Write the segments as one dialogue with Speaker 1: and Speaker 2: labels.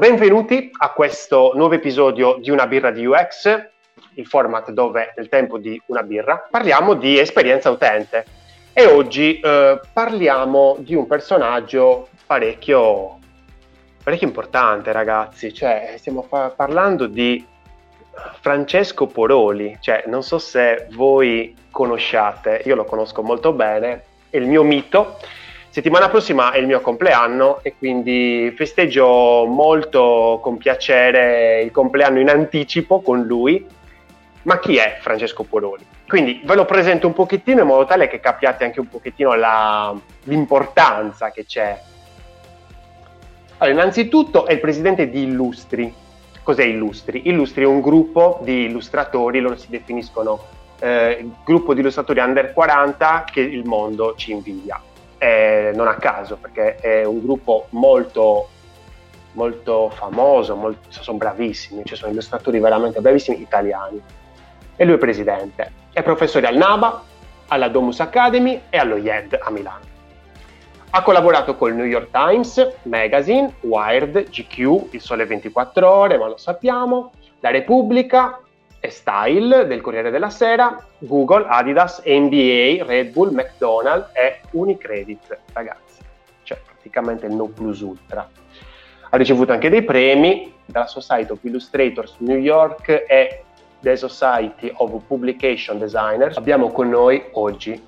Speaker 1: Benvenuti a questo nuovo episodio di Una birra di UX, il format dove nel tempo di una birra parliamo di esperienza utente. E oggi eh, parliamo di un personaggio parecchio, parecchio importante ragazzi, cioè stiamo fa- parlando di Francesco Poroli, cioè non so se voi conosciate, io lo conosco molto bene, è il mio mito Settimana prossima è il mio compleanno e quindi festeggio molto con piacere il compleanno in anticipo con lui. Ma chi è Francesco Poloni? Quindi ve lo presento un pochettino in modo tale che capiate anche un pochettino la, l'importanza che c'è. Allora, innanzitutto è il presidente di Illustri. Cos'è Illustri? Illustri è un gruppo di illustratori, loro si definiscono eh, gruppo di illustratori under 40 che il mondo ci invidia eh, non a caso, perché è un gruppo molto, molto famoso, molto, sono bravissimi, ci sono illustratori veramente bravissimi italiani. E lui è presidente. È professore al NABA, alla Domus Academy e allo IED a Milano. Ha collaborato col New York Times, Magazine, Wired, GQ, Il Sole 24 Ore, ma lo sappiamo, La Repubblica, e Style del Corriere della Sera, Google, Adidas, NBA, Red Bull, McDonald's e Unicredit, ragazzi. Cioè praticamente il no plus ultra. Ha ricevuto anche dei premi dalla Society of Illustrators New York e The Society of Publication Designers. Abbiamo con noi oggi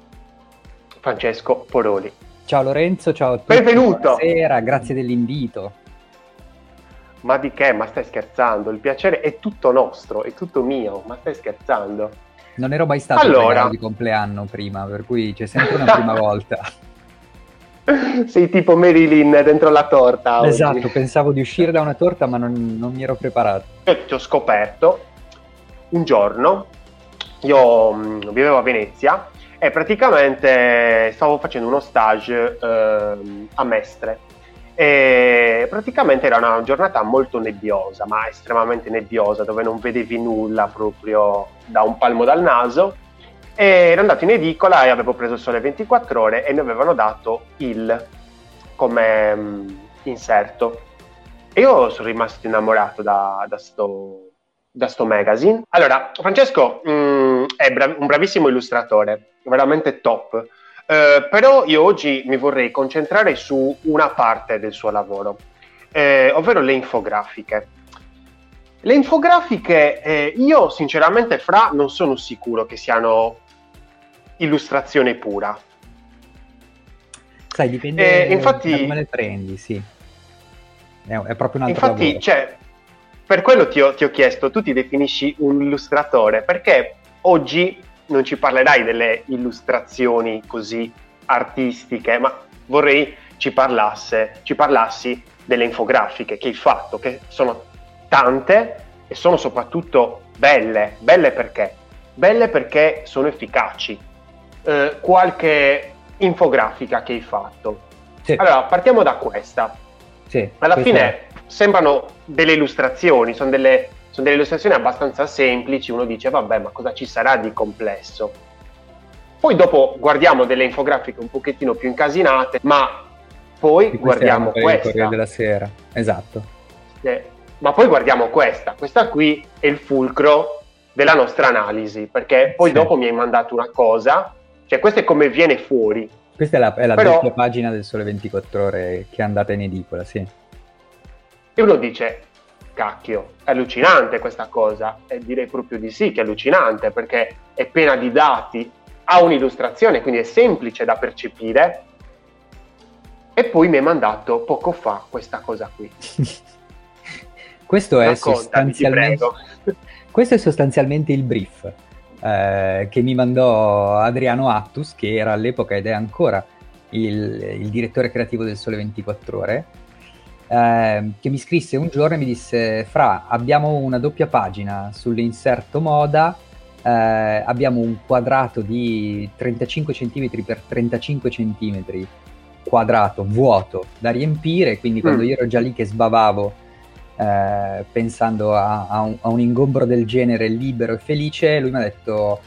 Speaker 1: Francesco Poroli.
Speaker 2: Ciao Lorenzo, ciao a tutti.
Speaker 1: Benvenuto.
Speaker 2: Buonasera, grazie dell'invito.
Speaker 1: Ma di che? Ma stai scherzando? Il piacere è tutto nostro, è tutto mio, ma stai scherzando?
Speaker 2: Non ero mai stato allora... di compleanno prima, per cui c'è sempre una prima volta.
Speaker 1: Sei tipo Marilyn dentro la torta.
Speaker 2: Esatto,
Speaker 1: oggi.
Speaker 2: pensavo di uscire da una torta, ma non, non mi ero preparato.
Speaker 1: Io ti ho scoperto un giorno, io mh, mm, vivevo a Venezia e praticamente stavo facendo uno stage eh, a Mestre e praticamente era una giornata molto nebbiosa, ma estremamente nebbiosa, dove non vedevi nulla proprio da un palmo dal naso. E ero andato in edicola e avevo preso sole 24 ore e mi avevano dato il come um, inserto. E io sono rimasto innamorato da, da, sto, da sto magazine. Allora, Francesco um, è brav- un bravissimo illustratore, veramente top eh, però io oggi mi vorrei concentrare su una parte del suo lavoro, eh, ovvero le infografiche. Le infografiche, eh, io sinceramente, Fra, non sono sicuro che siano illustrazione pura.
Speaker 2: Sai, dipende eh, infatti, da come le prendi, sì. È, è proprio un altro
Speaker 1: infatti,
Speaker 2: lavoro.
Speaker 1: Cioè, per quello ti ho, ti ho chiesto, tu ti definisci un illustratore, perché oggi non ci parlerai delle illustrazioni così artistiche, ma vorrei ci, parlasse, ci parlassi delle infografiche che hai fatto, che sono tante e sono soprattutto belle. Belle perché? Belle perché sono efficaci. Eh, qualche infografica che hai fatto. Sì. Allora, partiamo da questa. Sì, Alla fine è. sembrano delle illustrazioni, sono delle sono delle illustrazioni abbastanza semplici, uno dice vabbè ma cosa ci sarà di complesso? Poi dopo guardiamo delle infografiche un pochettino più incasinate, ma poi guardiamo questa.
Speaker 2: Il della Sera, esatto.
Speaker 1: Eh, ma poi guardiamo questa, questa qui è il fulcro della nostra analisi, perché poi sì. dopo mi hai mandato una cosa, cioè questa è come viene fuori.
Speaker 2: Questa è la, è la Però, pagina del Sole 24 Ore che è andata in edicola, sì.
Speaker 1: E uno dice, cacchio, è allucinante questa cosa, e direi proprio di sì che è allucinante perché è piena di dati, ha un'illustrazione, quindi è semplice da percepire. E poi mi hai mandato poco fa questa cosa qui.
Speaker 2: questo, è sostanzialmente, questo è sostanzialmente il brief eh, che mi mandò Adriano Attus, che era all'epoca ed è ancora il, il direttore creativo del Sole 24 Ore eh, che mi scrisse un giorno e mi disse Fra, abbiamo una doppia pagina sull'inserto moda, eh, abbiamo un quadrato di 35 cm x 35 cm quadrato vuoto da riempire, quindi mm. quando io ero già lì che sbavavo eh, pensando a, a, un, a, un, ingombro del genere libero e felice, lui mi ha detto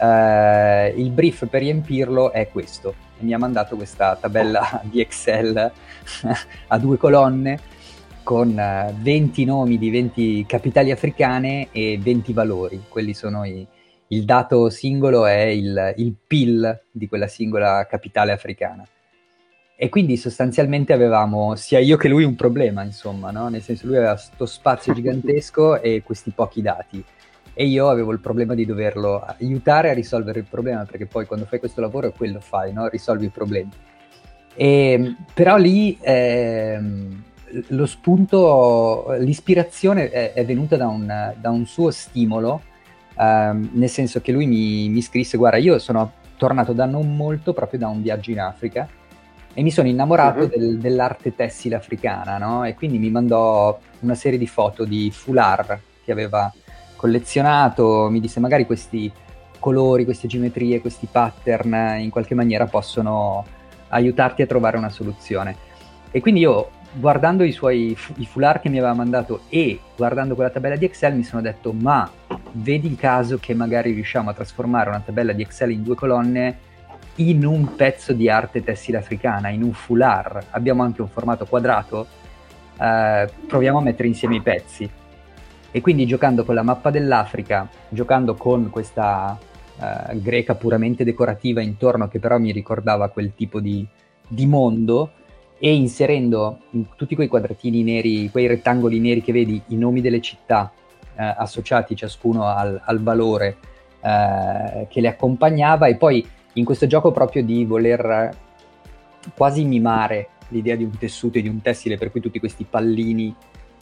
Speaker 2: eh, il brief per riempirlo è questo e mi ha mandato questa tabella di Excel a due colonne con 20 nomi di 20 capitali africane e 20 valori. Quelli sono i, il dato singolo è il, il, PIL di quella singola capitale africana. E quindi sostanzialmente avevamo sia io che lui un problema, insomma, no? nel senso lui aveva questo spazio gigantesco e questi pochi dati. E io avevo il problema di doverlo aiutare a risolvere il problema, perché poi quando fai questo lavoro è quello fai, no? risolvi i problemi. E, però lì eh, lo spunto, l'ispirazione è, è venuta da un, da un, suo stimolo, eh, nel senso che lui mi, mi scrisse, guarda, io sono tornato da non molto proprio da un viaggio in Africa e mi sono innamorato uh-huh. del, dell'arte tessile africana, no? E quindi mi mandò una serie di foto di foulard che aveva collezionato, mi disse magari questi colori, queste geometrie, questi pattern in qualche maniera possono aiutarti a trovare una soluzione. E quindi io guardando i suoi i foulard che mi aveva mandato e guardando quella tabella di Excel mi sono detto ma vedi il caso che magari riusciamo a trasformare una tabella di Excel in due colonne in un pezzo di arte tessile africana, in un foulard, abbiamo anche un formato quadrato, eh, proviamo a mettere insieme i pezzi. E quindi giocando con la mappa dell'Africa, giocando con questa eh, greca puramente decorativa intorno che però mi ricordava quel tipo di, di mondo, e inserendo in tutti quei quadratini neri, quei rettangoli neri che vedi, i nomi delle città eh, associati ciascuno al, al valore eh, che le accompagnava e poi in questo gioco proprio di voler quasi mimare l'idea di un tessuto e di un tessile, per cui tutti questi pallini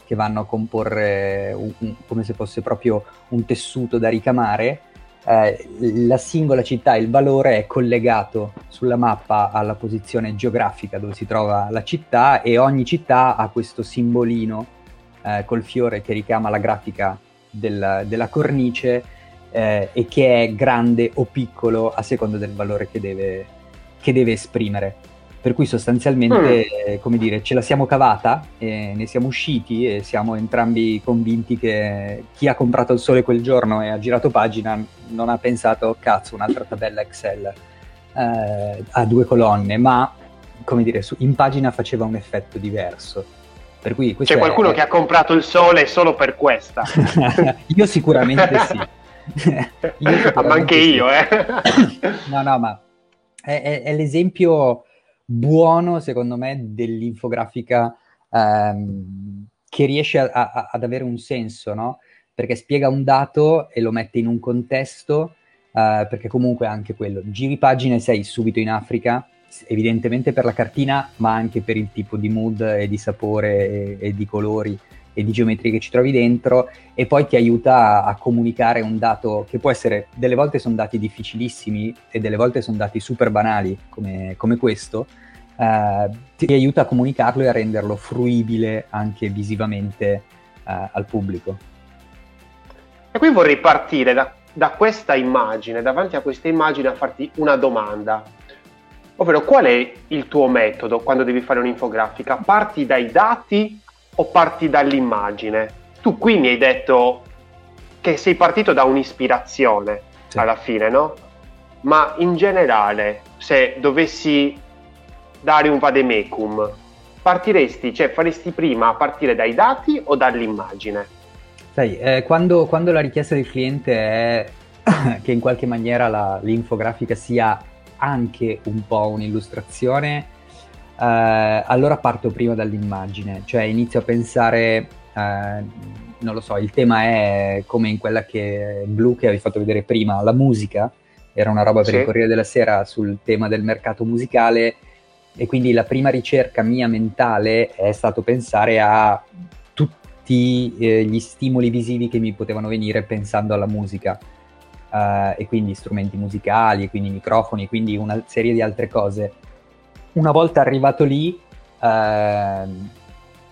Speaker 2: che vanno a comporre un, un, come se fosse proprio un tessuto da ricamare, eh, la singola città, il valore è collegato sulla mappa alla posizione geografica dove si trova la città e ogni città ha questo simbolino eh, col fiore che richiama la grafica del, della cornice eh, e che è grande o piccolo a seconda del valore che deve, che deve esprimere. Per cui sostanzialmente, mm. come dire, ce la siamo cavata, e ne siamo usciti e siamo entrambi convinti che chi ha comprato il sole quel giorno e ha girato pagina non ha pensato, cazzo, un'altra tabella Excel eh, a due colonne, ma, come dire, su, in pagina faceva un effetto diverso. Per cui
Speaker 1: C'è qualcuno è... che ha comprato il sole solo per questa?
Speaker 2: Io sicuramente sì.
Speaker 1: io ma anche io, eh.
Speaker 2: no, no, ma è, è, l'esempio buono, secondo me, dell'infografica ehm, che riesce a, a, ad avere un senso, no? Perché spiega un dato e lo mette in un contesto, eh, perché comunque anche quello, giri pagina e sei subito in Africa, evidentemente per la cartina, ma anche per il tipo di mood e di sapore e, e di colori e di geometrie che ci trovi dentro e poi ti aiuta a, a, comunicare un dato che può essere, delle volte sono dati difficilissimi e delle volte sono dati super banali come, come questo, eh, ti aiuta a comunicarlo e a renderlo fruibile anche visivamente eh, al pubblico.
Speaker 1: E qui vorrei partire da, da questa immagine, davanti a questa immagine a farti una domanda. Ovvero, qual è il tuo metodo quando devi fare un'infografica? Parti dai dati o parti dall'immagine? Tu qui mi hai detto che sei partito da un'ispirazione sì. alla fine, no? Ma in generale, se dovessi dare un vademecum, partiresti, cioè faresti prima partire dai dati o dall'immagine?
Speaker 2: Sai, eh, quando, quando, la richiesta del cliente è che in qualche maniera la, l'infografica sia anche un po' un'illustrazione, eh, allora parto prima dall'immagine, cioè inizio a pensare, eh, non lo so, il tema è come in quella che blu che avevi fatto vedere prima, la musica, era una roba per sì. il Corriere della Sera sul tema del mercato musicale e quindi la prima ricerca mia mentale è stato pensare a tutti eh, gli stimoli visivi che mi potevano venire pensando alla musica. Uh, e quindi strumenti musicali, e quindi microfoni, e quindi una serie di altre cose una volta arrivato lì ehm,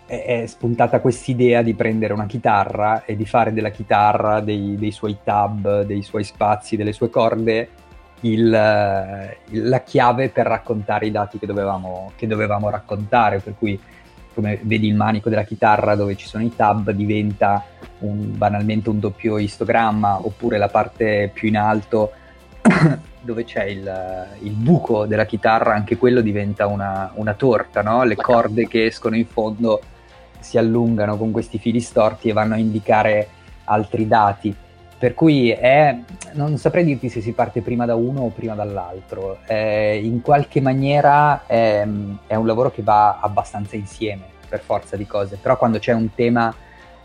Speaker 2: è, spuntata quest'idea di prendere una chitarra e di fare della chitarra, dei, dei suoi tab, dei suoi spazi, delle sue corde il, la chiave per raccontare i dati che dovevamo, che dovevamo raccontare, per cui come vedi il manico della chitarra dove ci sono i tab diventa un, banalmente un doppio istogramma oppure la parte più in alto dove c'è il, il, buco della chitarra, anche quello diventa una, una torta, no? Le corde che escono in fondo si allungano con questi fili storti e vanno a indicare altri dati. Per cui è, non saprei dirti se si parte prima da uno o prima dall'altro. Eh, in qualche maniera è, è, un lavoro che va abbastanza insieme, per forza di cose. Però quando c'è un tema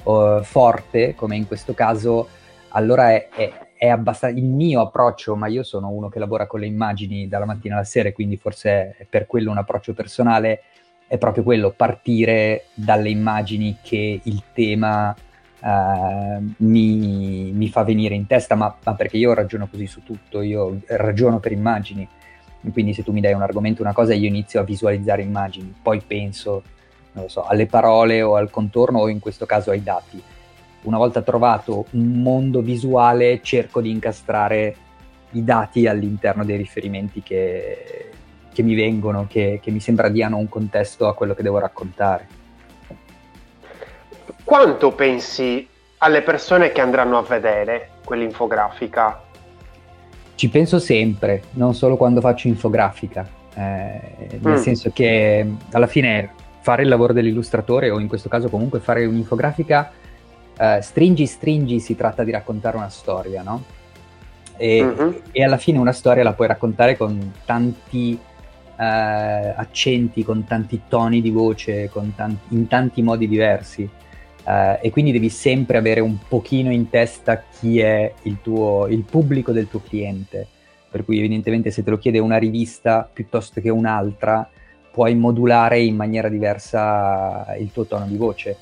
Speaker 2: uh, forte, come in questo caso, allora è, è, è abbastanza il mio approccio, ma io sono uno che lavora con le immagini dalla mattina alla sera, quindi forse è per quello un approccio personale, è proprio quello, partire dalle immagini che il tema Uh, mi, mi, fa venire in testa, ma, ma, perché io ragiono così su tutto, io ragiono per immagini, quindi se tu mi dai un argomento, una cosa, io inizio a visualizzare immagini, poi penso, so, alle parole o al contorno o in questo caso ai dati. Una volta trovato un mondo visuale, cerco di incastrare i dati all'interno dei riferimenti che, che mi vengono, che, che mi sembra diano un contesto a quello che devo raccontare
Speaker 1: quanto pensi alle persone che andranno a vedere quell'infografica?
Speaker 2: Ci penso sempre, non solo quando faccio infografica, eh, nel mm. senso che alla fine fare il lavoro dell'illustratore o in questo caso comunque fare un'infografica, eh, stringi stringi si tratta di raccontare una storia, no? E, mm-hmm. e alla fine una storia la puoi raccontare con tanti eh, accenti, con tanti toni di voce, tanti, in tanti modi diversi. Uh, e quindi devi sempre avere un pochino in testa chi è il, tuo, il pubblico del tuo cliente. Per cui evidentemente se te lo chiede una rivista piuttosto che un'altra, puoi modulare in maniera diversa il tuo tono di voce.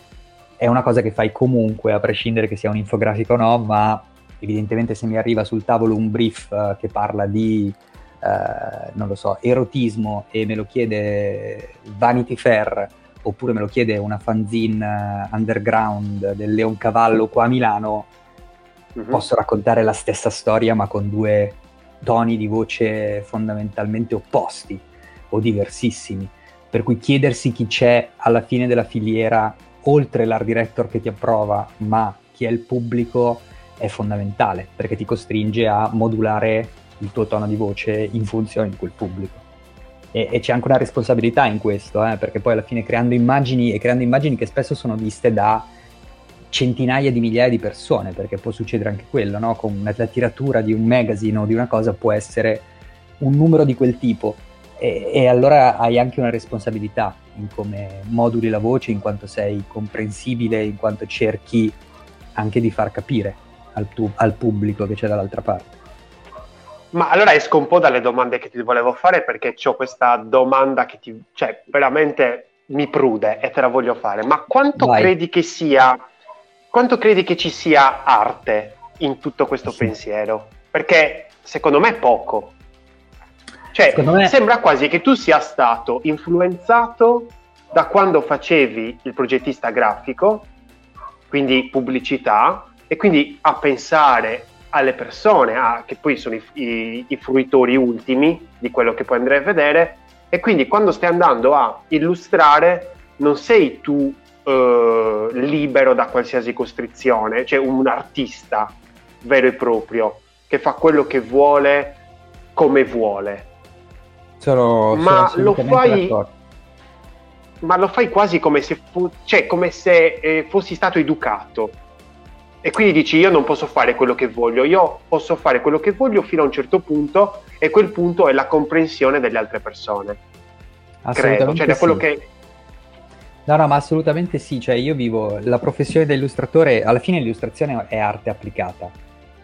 Speaker 2: È una cosa che fai comunque, a prescindere che sia un'infografica o no, ma evidentemente se mi arriva sul tavolo un brief uh, che parla di, uh, non lo so, erotismo e me lo chiede Vanity Fair oppure me lo chiede una fanzine underground del Leoncavallo qua a Milano, mm-hmm. posso raccontare la stessa storia ma con due toni di voce fondamentalmente opposti o diversissimi. Per cui chiedersi chi c'è alla fine della filiera, oltre l'art director che ti approva, ma chi è il pubblico, è fondamentale perché ti costringe a modulare il tuo tono di voce in funzione di quel pubblico e, e c'è anche una responsabilità in questo, eh, perché poi alla fine creando immagini e creando immagini che spesso sono viste da centinaia di migliaia di persone, perché può succedere anche quello, no? Con la tiratura di un magazine o di una cosa può essere un numero di quel tipo e, e, allora hai anche una responsabilità in come moduli la voce, in quanto sei comprensibile, in quanto cerchi anche di far capire al, tu, al pubblico che c'è dall'altra parte.
Speaker 1: Ma allora esco un po' dalle domande che ti volevo fare perché ho questa domanda che ti, cioè, veramente mi prude e te la voglio fare. Ma quanto Vai. credi che sia, quanto credi che ci sia arte in tutto questo sì. pensiero? Perché secondo me poco. Cioè, me... sembra quasi che tu sia stato influenzato da quando facevi il progettista grafico, quindi pubblicità, e quindi a pensare alle persone, a, che poi sono i, i, i, fruitori ultimi di quello che puoi andare a vedere e quindi quando stai andando a illustrare non sei tu eh, libero da qualsiasi costrizione, cioè un artista vero e proprio che fa quello che vuole come vuole.
Speaker 2: Sono,
Speaker 1: ma sono lo fai ma lo fai quasi come se, fu, cioè, come se eh, fossi stato educato. E quindi dici io non posso fare quello che voglio, io posso fare quello che voglio fino a un certo punto e quel punto è la comprensione delle altre persone. Credo, cioè da quello sì. che...
Speaker 2: No, no, ma assolutamente sì, cioè io vivo la professione da illustratore, alla fine l'illustrazione è arte applicata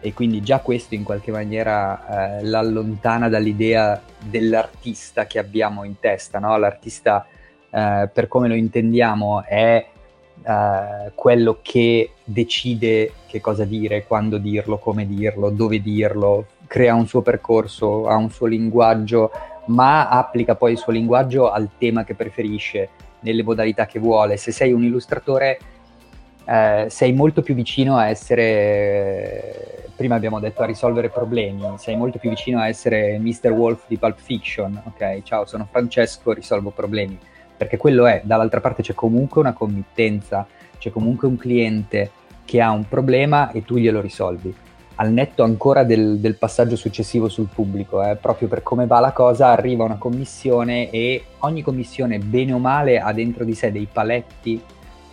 Speaker 2: e quindi già questo in qualche maniera eh, l'allontana dall'idea dell'artista che abbiamo in testa, no? L'artista eh, per come lo intendiamo è uh, quello che decide che cosa dire, quando dirlo, come dirlo, dove dirlo, crea un suo percorso, ha un suo linguaggio, ma applica poi il suo linguaggio al tema che preferisce, nelle modalità che vuole. Se sei un illustratore, eh, sei molto più vicino a essere, prima abbiamo detto, a risolvere problemi, sei molto più vicino a essere Mr. Wolf di Pulp Fiction, ok? Ciao, sono Francesco, risolvo problemi perché quello è, dall'altra parte c'è comunque una committenza, c'è comunque un cliente che ha un problema e tu glielo risolvi. Al netto ancora del, del passaggio successivo sul pubblico, eh, proprio per come va la cosa, arriva una commissione e ogni commissione, bene o male, ha dentro di sé dei paletti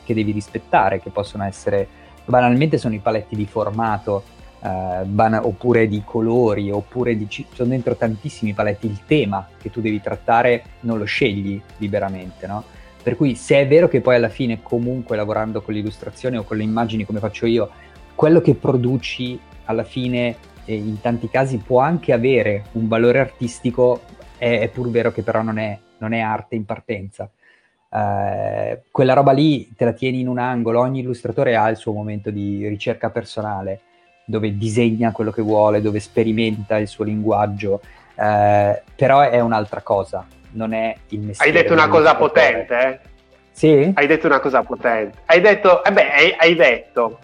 Speaker 2: che devi rispettare, che possono essere, banalmente sono i paletti di formato, eh, ban- oppure di colori, oppure di, ci sono dentro tantissimi paletti, il tema che tu devi trattare non lo scegli liberamente, no? Per cui se è vero che poi alla fine comunque lavorando con l'illustrazione o con le immagini come faccio io, quello che produci alla fine eh, in tanti casi può anche avere un valore artistico, è, è pur vero che però non è, non è arte in partenza. Eh, quella roba lì te la tieni in un angolo, ogni illustratore ha il suo momento di ricerca personale, dove disegna quello che vuole, dove sperimenta il suo linguaggio, eh, però è un'altra cosa, non è il mestiere.
Speaker 1: Hai detto una cosa potente, eh?
Speaker 2: Sì?
Speaker 1: Hai detto una cosa potente. Hai detto, eh beh, hai, hai detto,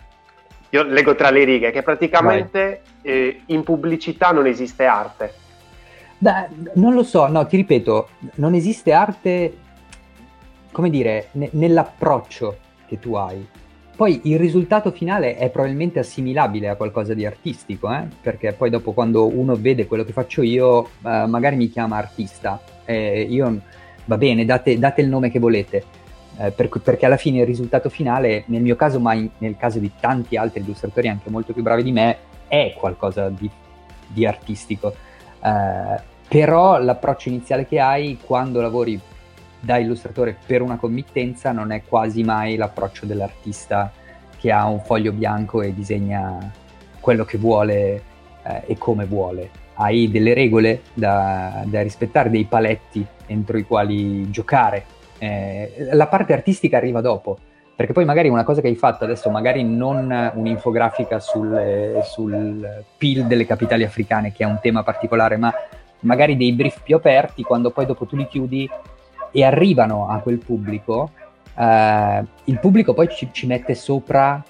Speaker 1: io leggo tra le righe, che praticamente eh, in pubblicità non esiste arte.
Speaker 2: Beh, non lo so, no, ti ripeto, non esiste arte, come dire, ne- nell'approccio che tu hai. Poi il risultato finale è probabilmente assimilabile a qualcosa di artistico, eh? perché poi dopo quando uno vede quello che faccio io, eh, magari mi chiama artista, eh, io va bene, date, date, il nome che volete, eh, per, perché alla fine il risultato finale, nel mio caso, ma in, nel caso di tanti altri illustratori anche molto più bravi di me, è qualcosa di, di artistico. Eh, però l'approccio iniziale che hai quando lavori da illustratore per una committenza non è quasi mai l'approccio dell'artista che ha un foglio bianco e disegna quello che vuole eh, e come vuole hai delle regole da, da, rispettare, dei paletti entro i quali giocare. Eh, la parte artistica arriva dopo, perché poi magari una cosa che hai fatto adesso, magari non un'infografica sul, sul PIL delle capitali africane, che è un tema particolare, ma magari dei brief più aperti, quando poi dopo tu li chiudi e arrivano a quel pubblico, eh, il pubblico poi ci, ci mette sopra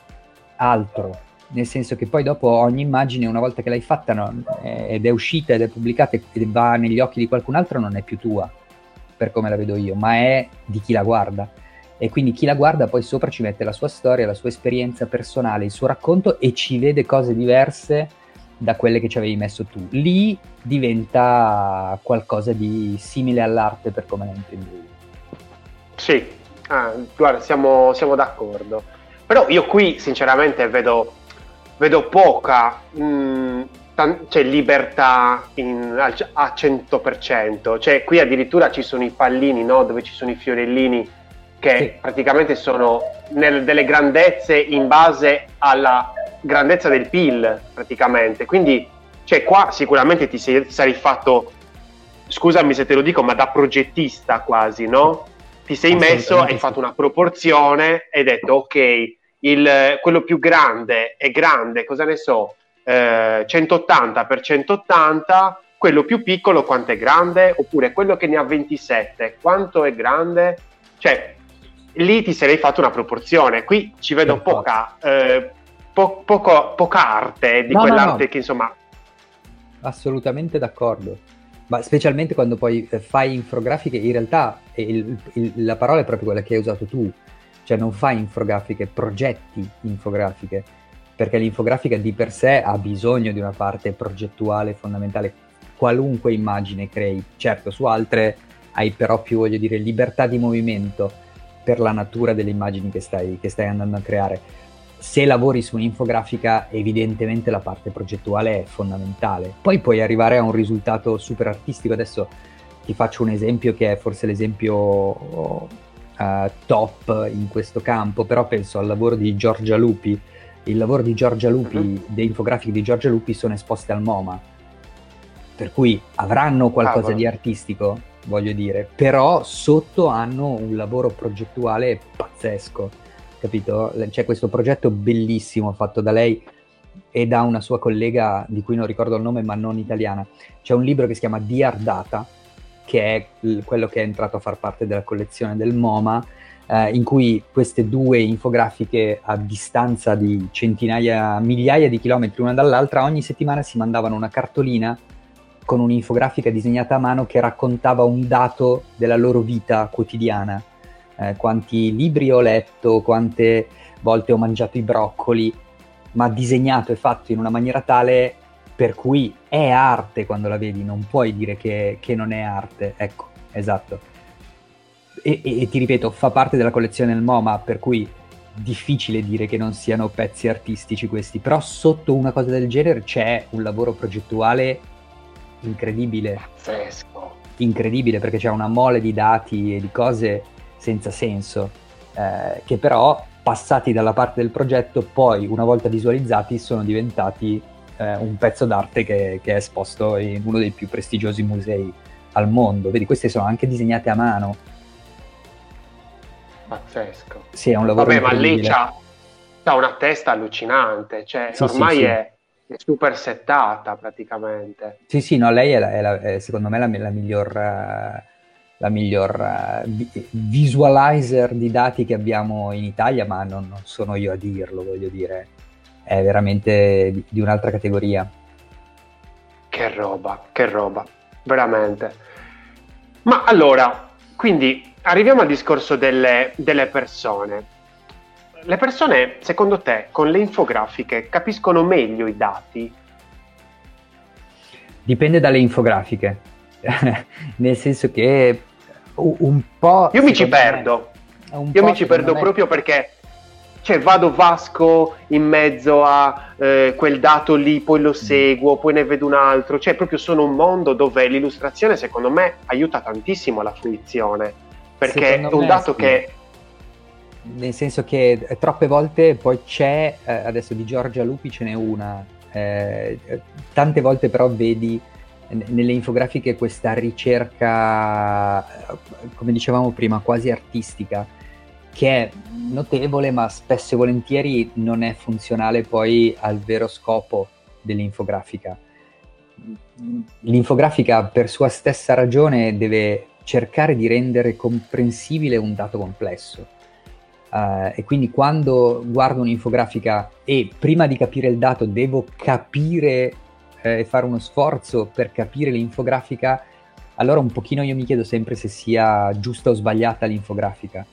Speaker 2: altro, nel senso che poi dopo ogni immagine, una volta che l'hai fatta no, eh, ed è uscita ed è pubblicata e va negli occhi di qualcun altro, non è più tua, per come la vedo io, ma è di chi la guarda. E quindi chi la guarda poi sopra ci mette la sua storia, la sua esperienza personale, il suo racconto e ci vede cose diverse da quelle che ci avevi messo tu. Lì diventa qualcosa di simile all'arte per come la intendo io.
Speaker 1: Sì, ah, guarda, siamo, siamo d'accordo. Però io qui sinceramente vedo vedo poca mh, mm, tan- cioè, libertà in, a 100%. Cioè, qui addirittura ci sono i pallini, no? dove ci sono i fiorellini che sì. praticamente sono nel, delle grandezze in base alla grandezza del PIL, praticamente. Quindi, cioè, qua sicuramente ti sei, sarei fatto, scusami se te lo dico, ma da progettista quasi, no? Ti sei messo, hai fatto una proporzione e hai detto, ok, il, quello più grande è grande, cosa ne so, eh, 180 x 180, quello più piccolo quanto è grande, oppure quello che ne ha 27, quanto è grande, cioè lì ti sarei fatto una proporzione, qui ci vedo poca, eh, po- poco, poca arte di no, quell'arte no, no. che insomma...
Speaker 2: Assolutamente d'accordo, ma specialmente quando poi eh, fai infografiche, in realtà il, il, la parola è proprio quella che hai usato tu, cioè non fai infografiche, progetti infografiche, perché l'infografica di per sé ha bisogno di una parte progettuale fondamentale, qualunque immagine crei. Certo, su altre hai però più, voglio dire, libertà di movimento per la natura delle immagini che stai, che stai andando a creare. Se lavori su un'infografica, evidentemente la parte progettuale è fondamentale. Poi puoi arrivare a un risultato super artistico. Adesso ti faccio un esempio che è forse l'esempio uh, top in questo campo, però penso al lavoro di Giorgia Lupi. Il lavoro di Giorgia Lupi, uh-huh. le infografiche di Giorgia Lupi sono esposte al MoMA, per cui avranno qualcosa ah, di artistico, voglio dire, però sotto hanno un lavoro progettuale pazzesco, capito? C'è questo progetto bellissimo fatto da lei e da una sua collega di cui non ricordo il nome ma non italiana. C'è un libro che si chiama Dear Data, che è l- quello che è entrato a far parte della collezione del MoMA, eh, in cui queste due infografiche a distanza di centinaia, migliaia di chilometri l'una dall'altra, ogni settimana si mandavano una cartolina con un'infografica disegnata a mano che raccontava un dato della loro vita quotidiana. Eh, quanti libri ho letto, quante volte ho mangiato i broccoli, ma disegnato e fatto in una maniera tale per cui è arte quando la vedi, non puoi dire che, che non è arte, ecco, esatto. E, e, e, ti ripeto, fa parte della collezione del MoMA, per cui difficile dire che non siano pezzi artistici questi, però sotto una cosa del genere c'è un lavoro progettuale incredibile.
Speaker 1: Pazzesco.
Speaker 2: Incredibile perché c'è una mole di dati e di cose senza senso, eh, che però passati dalla parte del progetto, poi una volta visualizzati sono diventati eh, un pezzo d'arte che, che, è esposto in uno dei più prestigiosi musei al mondo. Vedi, queste sono anche disegnate a mano.
Speaker 1: Pazzesco.
Speaker 2: Sì, è un lavoro
Speaker 1: Vabbè, ma lei c'ha, una testa allucinante, cioè sì, ormai sì, è, è, super settata praticamente.
Speaker 2: Sì, sì, no, lei è, la, è, la, è secondo me la, la miglior... La miglior visualizer di dati che abbiamo in Italia, ma non, non, sono io a dirlo, voglio dire, è veramente di, di un'altra categoria.
Speaker 1: Che roba, che roba, veramente. Ma allora, quindi arriviamo al discorso delle, delle persone. Le persone, secondo te, con le infografiche capiscono meglio i dati?
Speaker 2: Dipende dalle infografiche, nel senso che un po'...
Speaker 1: Io mi ci perdo, io mi ci perdo me... proprio perché cioè vado Vasco in mezzo a eh, quel dato lì, poi lo mm. seguo, poi ne vedo un altro, cioè proprio sono un mondo dove l'illustrazione secondo me aiuta tantissimo la fruizione, perché secondo è un dato sì. che...
Speaker 2: Nel senso che eh, troppe volte poi c'è, eh, adesso di Giorgia Lupi ce n'è una, eh, tante volte però vedi nelle infografiche questa ricerca, come dicevamo prima, quasi artistica, che è notevole ma spesso e volentieri non è funzionale poi al vero scopo dell'infografica. L'infografica per sua stessa ragione deve cercare di rendere comprensibile un dato complesso. Uh, e quindi quando guardo un'infografica e prima di capire il dato devo capire eh, e fare uno sforzo per capire l'infografica, allora un pochino io mi chiedo sempre se sia giusta o sbagliata l'infografica.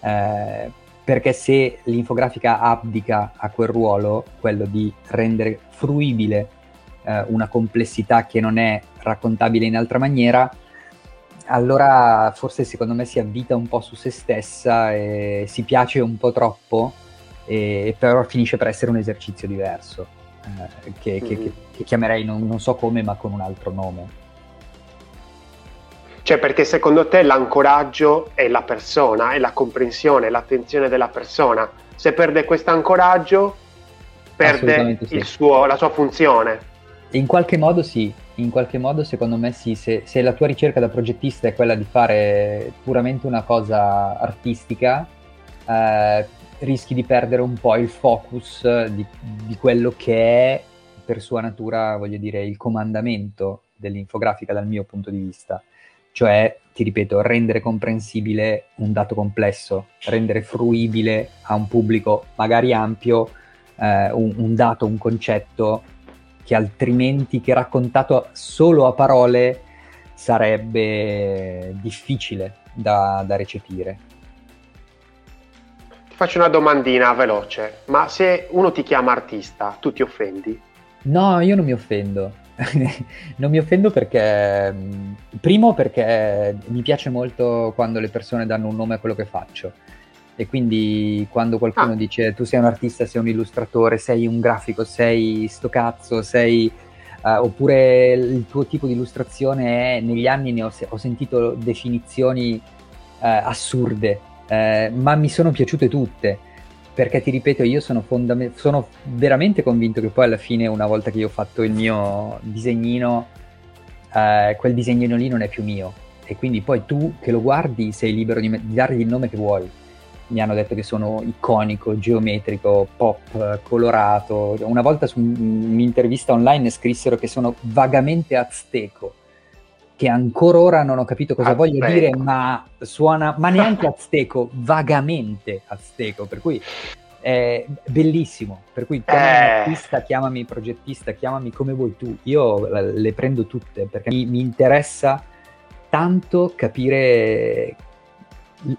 Speaker 2: Eh, perché se l'infografica abdica a quel ruolo, quello di rendere fruibile eh, una complessità che non è raccontabile in altra maniera, allora forse secondo me si avvita un po' su se stessa e si piace un po' troppo, e, però finisce per essere un esercizio diverso, eh, che, mm-hmm. che, che, chiamerei non, non so come, ma con un altro nome.
Speaker 1: Cioè, perché secondo te l'ancoraggio è la persona, è la comprensione, l'attenzione della persona. Se perde questo ancoraggio, perde sì. suo, la sua funzione.
Speaker 2: In qualche modo sì, in qualche modo secondo me sì. Se, se, la tua ricerca da progettista è quella di fare puramente una cosa artistica, eh, rischi di perdere un po' il focus di, di quello che è per sua natura, voglio dire, il comandamento dell'infografica dal mio punto di vista cioè, ti ripeto, rendere comprensibile un dato complesso, rendere fruibile a un pubblico magari ampio eh, un, un, dato, un concetto che altrimenti, che raccontato solo a parole, sarebbe difficile da, da recepire.
Speaker 1: Ti faccio una domandina veloce, ma se uno ti chiama artista, tu ti offendi?
Speaker 2: No, io non mi offendo. non mi offendo perché, primo perché mi piace molto quando le persone danno un nome a quello che faccio e quindi quando qualcuno ah. dice tu sei un artista, sei un illustratore, sei un grafico, sei sto cazzo, sei... Uh, oppure il tuo tipo di illustrazione è, negli anni ne ho, ho sentito definizioni uh, assurde, uh, ma mi sono piaciute tutte perché ti ripeto, io sono, fondament- sono veramente convinto che poi alla fine, una volta che io ho fatto il mio disegnino, quel disegnino lì non è più mio. E quindi poi tu che lo guardi sei libero di, me- di dargli il nome che vuoi. Mi hanno detto che sono iconico, geometrico, pop, colorato. Una volta su un'intervista online scrissero che sono vagamente azteco che ancora ora non ho capito cosa azteco. voglio dire, ma suona, ma neanche azteco, vagamente azteco, per cui è bellissimo, per cui chiamami eh. artista, chiamami progettista, chiamami come vuoi tu, io le prendo tutte perché mi, mi interessa tanto capire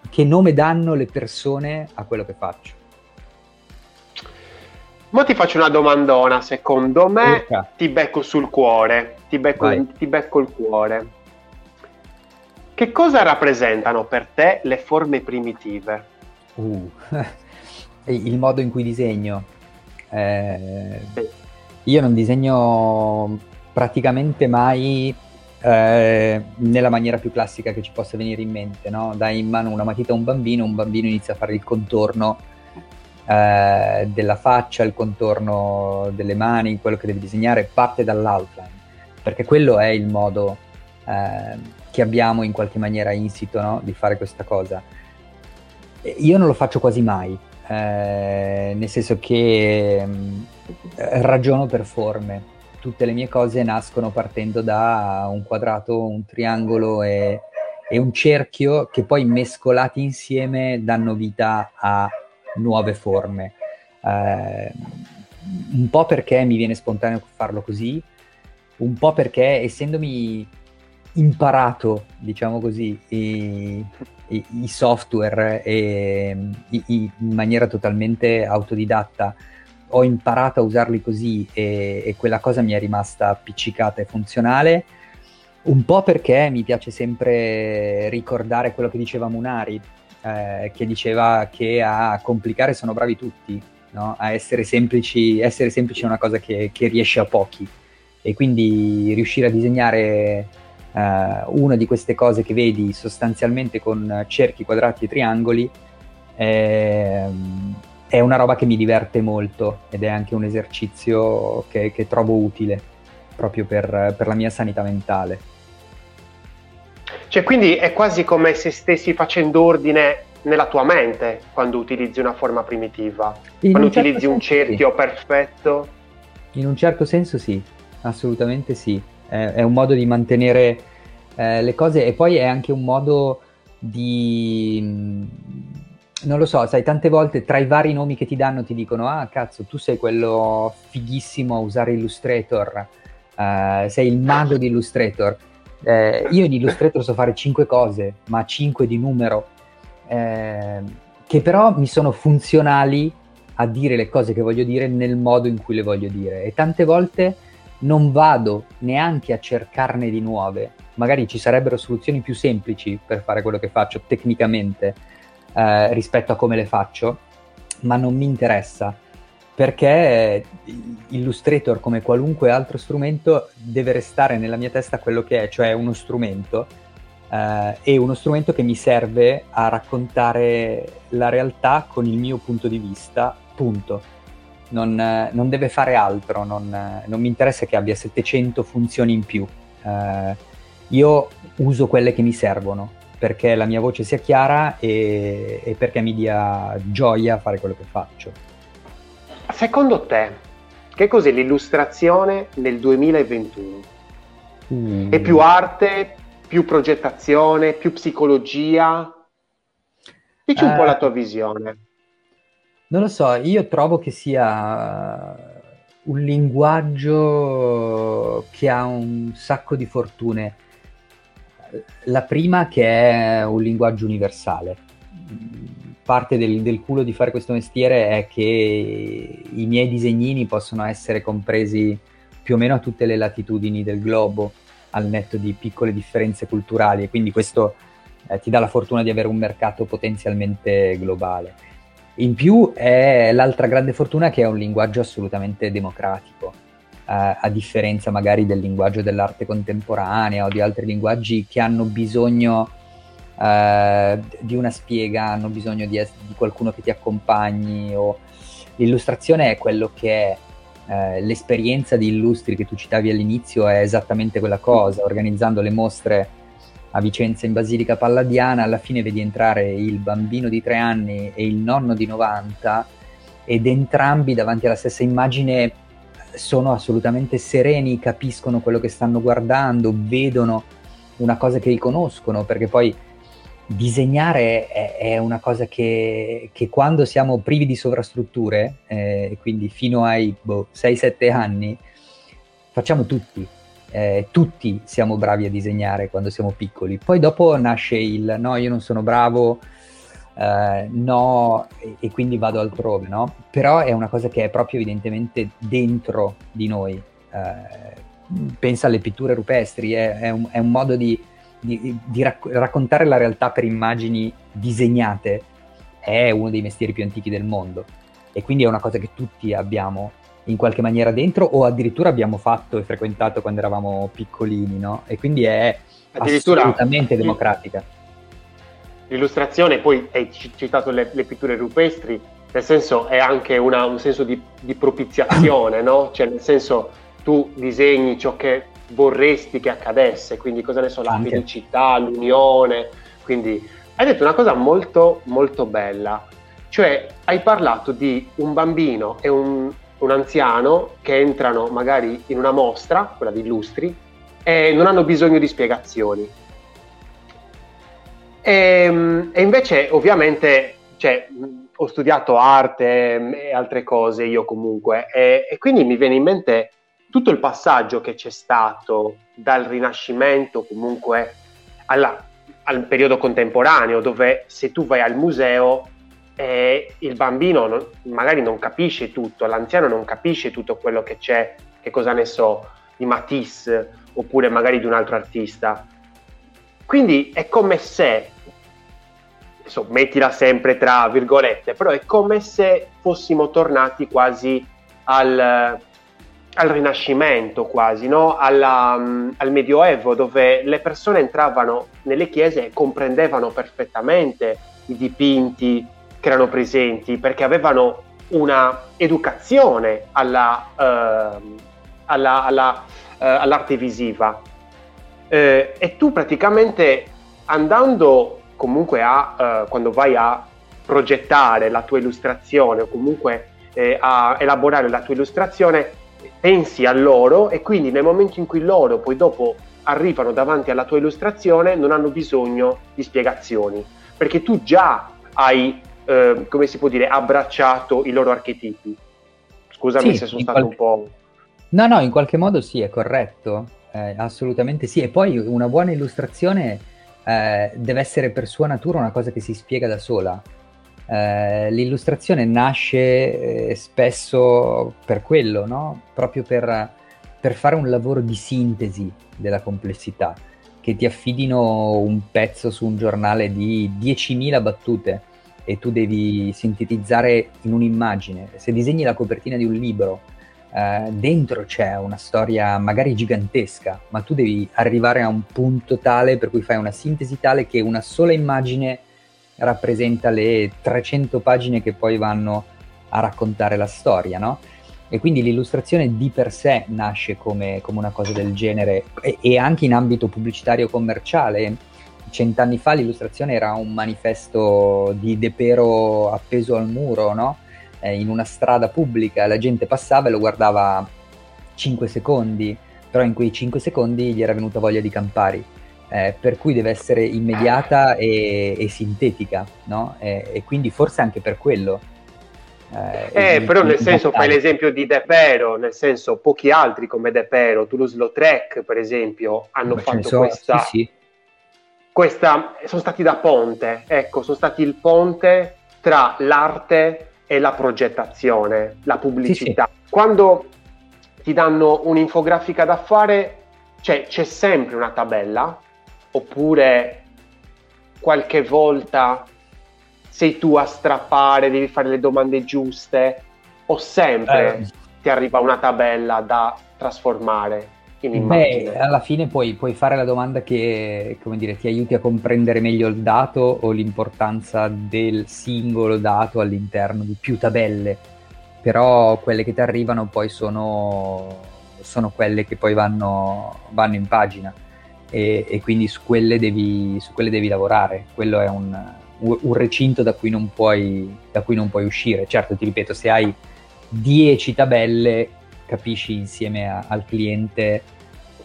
Speaker 2: che nome danno le persone a quello che faccio.
Speaker 1: Ma ti faccio una domandona, secondo me Urca. ti becco sul cuore, ti becco, ti becco il cuore. Che cosa rappresentano per te le forme primitive?
Speaker 2: Uh. il modo in cui disegno. Eh, io non disegno praticamente mai eh, nella maniera più classica che ci possa venire in mente, no? Dai in mano una matita a un bambino, un bambino inizia a fare il contorno eh, della faccia, il contorno delle mani, quello che deve disegnare, parte dall'outline, perché quello è il modo eh, che abbiamo in qualche maniera insito no? di fare questa cosa. Io non lo faccio quasi mai, eh, nel senso che mh, mm, ragiono per forme. Tutte le mie cose nascono partendo da un quadrato, un triangolo e, e un cerchio che poi mescolati insieme danno vita a nuove forme. Eh, un po' perché mi viene spontaneo farlo così, un po' perché essendomi imparato, diciamo così, i, i, i software e, i, in maniera totalmente autodidatta, ho imparato a usarli così e, e, quella cosa mi è rimasta appiccicata e funzionale. Un po' perché mi piace sempre ricordare quello che diceva Munari, eh, che diceva che a complicare sono bravi tutti, no? a essere semplici, essere semplici è una cosa che, che riesce a pochi e quindi riuscire a disegnare uh, una di queste cose che vedi sostanzialmente con cerchi, quadrati e triangoli è, è una roba che mi diverte molto ed è anche un esercizio che, che trovo utile proprio per, per la mia sanità mentale.
Speaker 1: Cioè, quindi è quasi come se stessi facendo ordine nella tua mente quando utilizzi una forma primitiva, In quando un certo utilizzi un cerchio sì. perfetto.
Speaker 2: In un certo senso sì, assolutamente sì. È, è un modo di mantenere eh, le cose e poi è anche un modo di... Non lo so, sai, tante volte tra i vari nomi che ti danno ti dicono ah cazzo, tu sei quello fighissimo a usare Illustrator, uh, sei il mago di Illustrator eh, io in Illustrator so fare 5 cose, ma 5 di numero, eh, che però mi sono funzionali a dire le cose che voglio dire nel modo in cui le voglio dire. E tante volte non vado neanche a cercarne di nuove. Magari ci sarebbero soluzioni più semplici per fare quello che faccio tecnicamente eh, rispetto a come le faccio, ma non mi interessa perché Illustrator, come qualunque altro strumento, deve restare nella mia testa quello che è, cioè uno strumento, eh, e uno strumento che mi serve a raccontare la realtà con il mio punto di vista, punto. Non, non deve fare altro, non, non, mi interessa che abbia 700 funzioni in più. Eh, io uso quelle che mi servono perché la mia voce sia chiara e, e perché mi dia gioia fare quello che faccio.
Speaker 1: Secondo te, che cos'è l'illustrazione nel 2021? Mm. È più arte, più progettazione, più psicologia? Dici un uh, po' la eh, tua visione.
Speaker 2: Non lo so, io trovo che sia un linguaggio che ha un sacco di fortune. La prima che è un linguaggio universale parte del, del, culo di fare questo mestiere è che i miei disegnini possono essere compresi più o meno a tutte le latitudini del globo, al netto di piccole differenze culturali, e quindi questo eh, ti dà la fortuna di avere un mercato potenzialmente globale. In più è l'altra grande fortuna che è un linguaggio assolutamente democratico, eh, a differenza magari del linguaggio dell'arte contemporanea o di altri linguaggi che hanno bisogno eh, di una spiega, hanno bisogno di, di, qualcuno che ti accompagni. O... L'illustrazione è quello che è. Eh, l'esperienza di illustri che tu citavi all'inizio è esattamente quella cosa, organizzando le mostre a Vicenza in Basilica Palladiana, alla fine vedi entrare il bambino di tre anni e il nonno di 90 ed entrambi davanti alla stessa immagine sono assolutamente sereni, capiscono quello che stanno guardando, vedono una cosa che riconoscono, perché poi disegnare è, è, una cosa che, che, quando siamo privi di sovrastrutture, eh, quindi fino ai boh, 6-7 anni, facciamo tutti. Eh, tutti siamo bravi a disegnare quando siamo piccoli. Poi dopo nasce il no, io non sono bravo, eh, no, e, e, quindi vado altrove, no? Però è una cosa che è proprio evidentemente dentro di noi. Eh, pensa alle pitture rupestri, è, è, un, è un modo di di, di rac- raccontare la realtà per immagini disegnate è uno dei mestieri più antichi del mondo e quindi è una cosa che tutti abbiamo in qualche maniera dentro o addirittura abbiamo fatto e frequentato quando eravamo piccolini, no? E quindi è assolutamente democratica.
Speaker 1: L'illustrazione, poi hai citato le, le pitture rupestri, nel senso è anche una, un senso di, di propiziazione, no? Cioè nel senso tu disegni ciò che vorresti che accadesse, quindi cosa ne so, la anche. felicità, l'unione, quindi hai detto una cosa molto molto bella, cioè hai parlato di un bambino e un, un anziano che entrano magari in una mostra, quella di illustri, e non hanno bisogno di spiegazioni. E, ehm, e invece ovviamente cioè, ho studiato arte e altre cose io comunque e, e quindi mi viene in mente tutto il passaggio che c'è stato dal Rinascimento comunque alla, al periodo contemporaneo, dove se tu vai al museo eh, il bambino non, magari non capisce tutto, l'anziano non capisce tutto quello che c'è, che cosa ne so, di Matisse oppure magari di un altro artista. Quindi è come se, adesso mettila sempre tra virgolette, però è come se fossimo tornati quasi al, al Rinascimento quasi, no? Alla, um, al Medioevo, dove le persone entravano nelle chiese e comprendevano perfettamente i dipinti che erano presenti, perché avevano una educazione alla, uh, alla, alla, uh, all'arte visiva. Uh, e tu praticamente andando comunque a, quando vai a progettare la tua illustrazione o comunque eh, a elaborare la tua illustrazione, pensi a loro e quindi nel momento in cui loro poi dopo arrivano davanti alla tua illustrazione non hanno bisogno di spiegazioni, perché tu già hai, eh, come si può dire, abbracciato i loro archetipi. Scusami sì, se sono stato qualche... un po'...
Speaker 2: No, no, in qualche modo sì, è corretto, eh, assolutamente sì. E poi una buona illustrazione eh, deve essere per sua natura una cosa che si spiega da sola eh, l'illustrazione nasce eh, spesso per quello, no? proprio per, per, fare un lavoro di sintesi della complessità, che ti affidino un pezzo su un giornale di 10.000 battute e tu devi sintetizzare in un'immagine. Se disegni la copertina di un libro, eh, dentro c'è una storia magari gigantesca, ma tu devi arrivare a un punto tale per cui fai una sintesi tale che una sola immagine rappresenta le 300 pagine che poi vanno a raccontare la storia, no? E quindi l'illustrazione di per sé nasce come, come una cosa del genere e, e, anche in ambito pubblicitario commerciale. Cent'anni fa l'illustrazione era un manifesto di De Pero appeso al muro, no? Eh, in una strada pubblica, la gente passava e lo guardava 5 secondi, però in quei 5 secondi gli era venuta voglia di campari eh, per cui deve essere immediata e, e sintetica, no? E, e, quindi forse anche per quello.
Speaker 1: Eh, eh però nel senso fai l'esempio di De Pero, nel senso pochi altri come De Pero, Toulouse-Lautrec per esempio, hanno Beh, fatto so, questa, sì, sì. questa, sono stati da ponte, ecco, sono stati il ponte tra l'arte e la progettazione, la pubblicità. Sì, Quando ti danno un'infografica da fare, cioè, c'è sempre una tabella oppure qualche volta sei tu a strappare, devi fare le domande giuste o sempre eh. ti arriva una tabella da trasformare?
Speaker 2: Beh, alla fine puoi, puoi fare la domanda che dire, ti aiuti a comprendere meglio il dato o l'importanza del singolo dato all'interno di più tabelle, però quelle che ti arrivano poi sono, sono quelle che poi vanno, vanno in pagina e, e quindi su quelle, devi, su quelle, devi, lavorare. Quello è un, un recinto da cui, non puoi, da cui non puoi uscire. Certo, ti ripeto, se hai 10 tabelle capisci insieme a, al cliente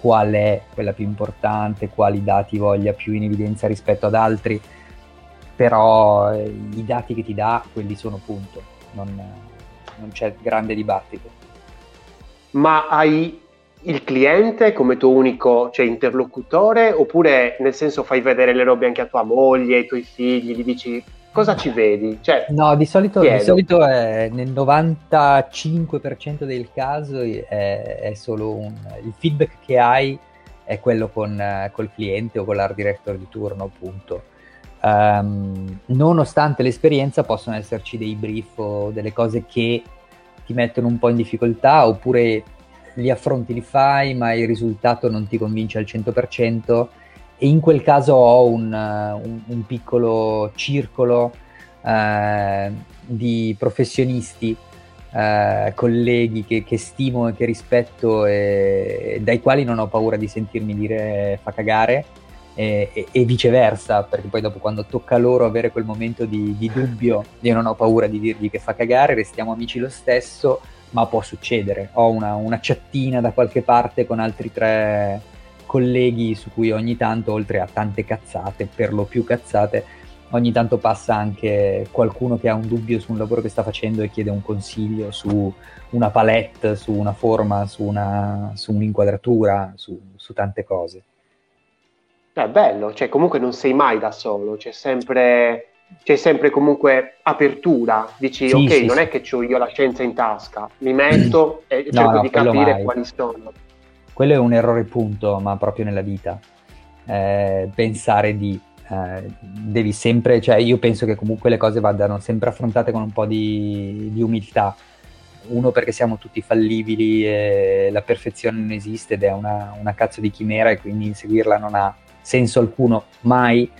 Speaker 2: qual è quella più importante, quali dati voglia più in evidenza rispetto ad altri, però eh, i dati che ti dà, quelli sono punto, non, non c'è grande dibattito.
Speaker 1: Ma hai il cliente come tuo unico cioè, interlocutore oppure nel senso fai vedere le robe anche a tua moglie, ai tuoi figli, gli dici cosa ci vedi? Cioè,
Speaker 2: no, di solito, di solito è, nel 95% del caso è, è solo un, il feedback che hai è quello con col cliente o con l'art director di turno appunto. Um, nonostante l'esperienza possono esserci dei brief o delle cose che ti mettono un po' in difficoltà oppure li affronti, li fai, ma il risultato non ti convince al 100% e in quel caso ho un, un, un piccolo circolo eh, di professionisti, eh, colleghi che, che, stimo e che rispetto e, dai quali non ho paura di sentirmi dire fa cagare e, e, viceversa, perché poi dopo quando tocca loro avere quel momento di, di, dubbio, io non ho paura di dirgli che fa cagare, restiamo amici lo stesso, ma può succedere. Ho una, una chattina da qualche parte con altri tre colleghi su cui ogni tanto, oltre a tante cazzate, per lo più cazzate, ogni tanto passa anche qualcuno che ha un dubbio su un lavoro che sta facendo e chiede un consiglio su una palette, su una forma, su, una, su un'inquadratura, su, su tante cose.
Speaker 1: È bello, cioè comunque non sei mai da solo, c'è sempre, c'è sempre comunque apertura, dici sì, ok, sì, non sì. è che ho io la scienza in tasca, mi metto e no, cerco no, di capire mai. quali sono.
Speaker 2: Quello è un errore punto, ma proprio nella vita. Eh, pensare di eh, devi sempre, cioè io penso che comunque le cose vadano sempre affrontate con un po' di, di umiltà. Uno perché siamo tutti fallibili e la perfezione non esiste ed è una, una cazzo di chimera e quindi inseguirla non ha senso alcuno mai,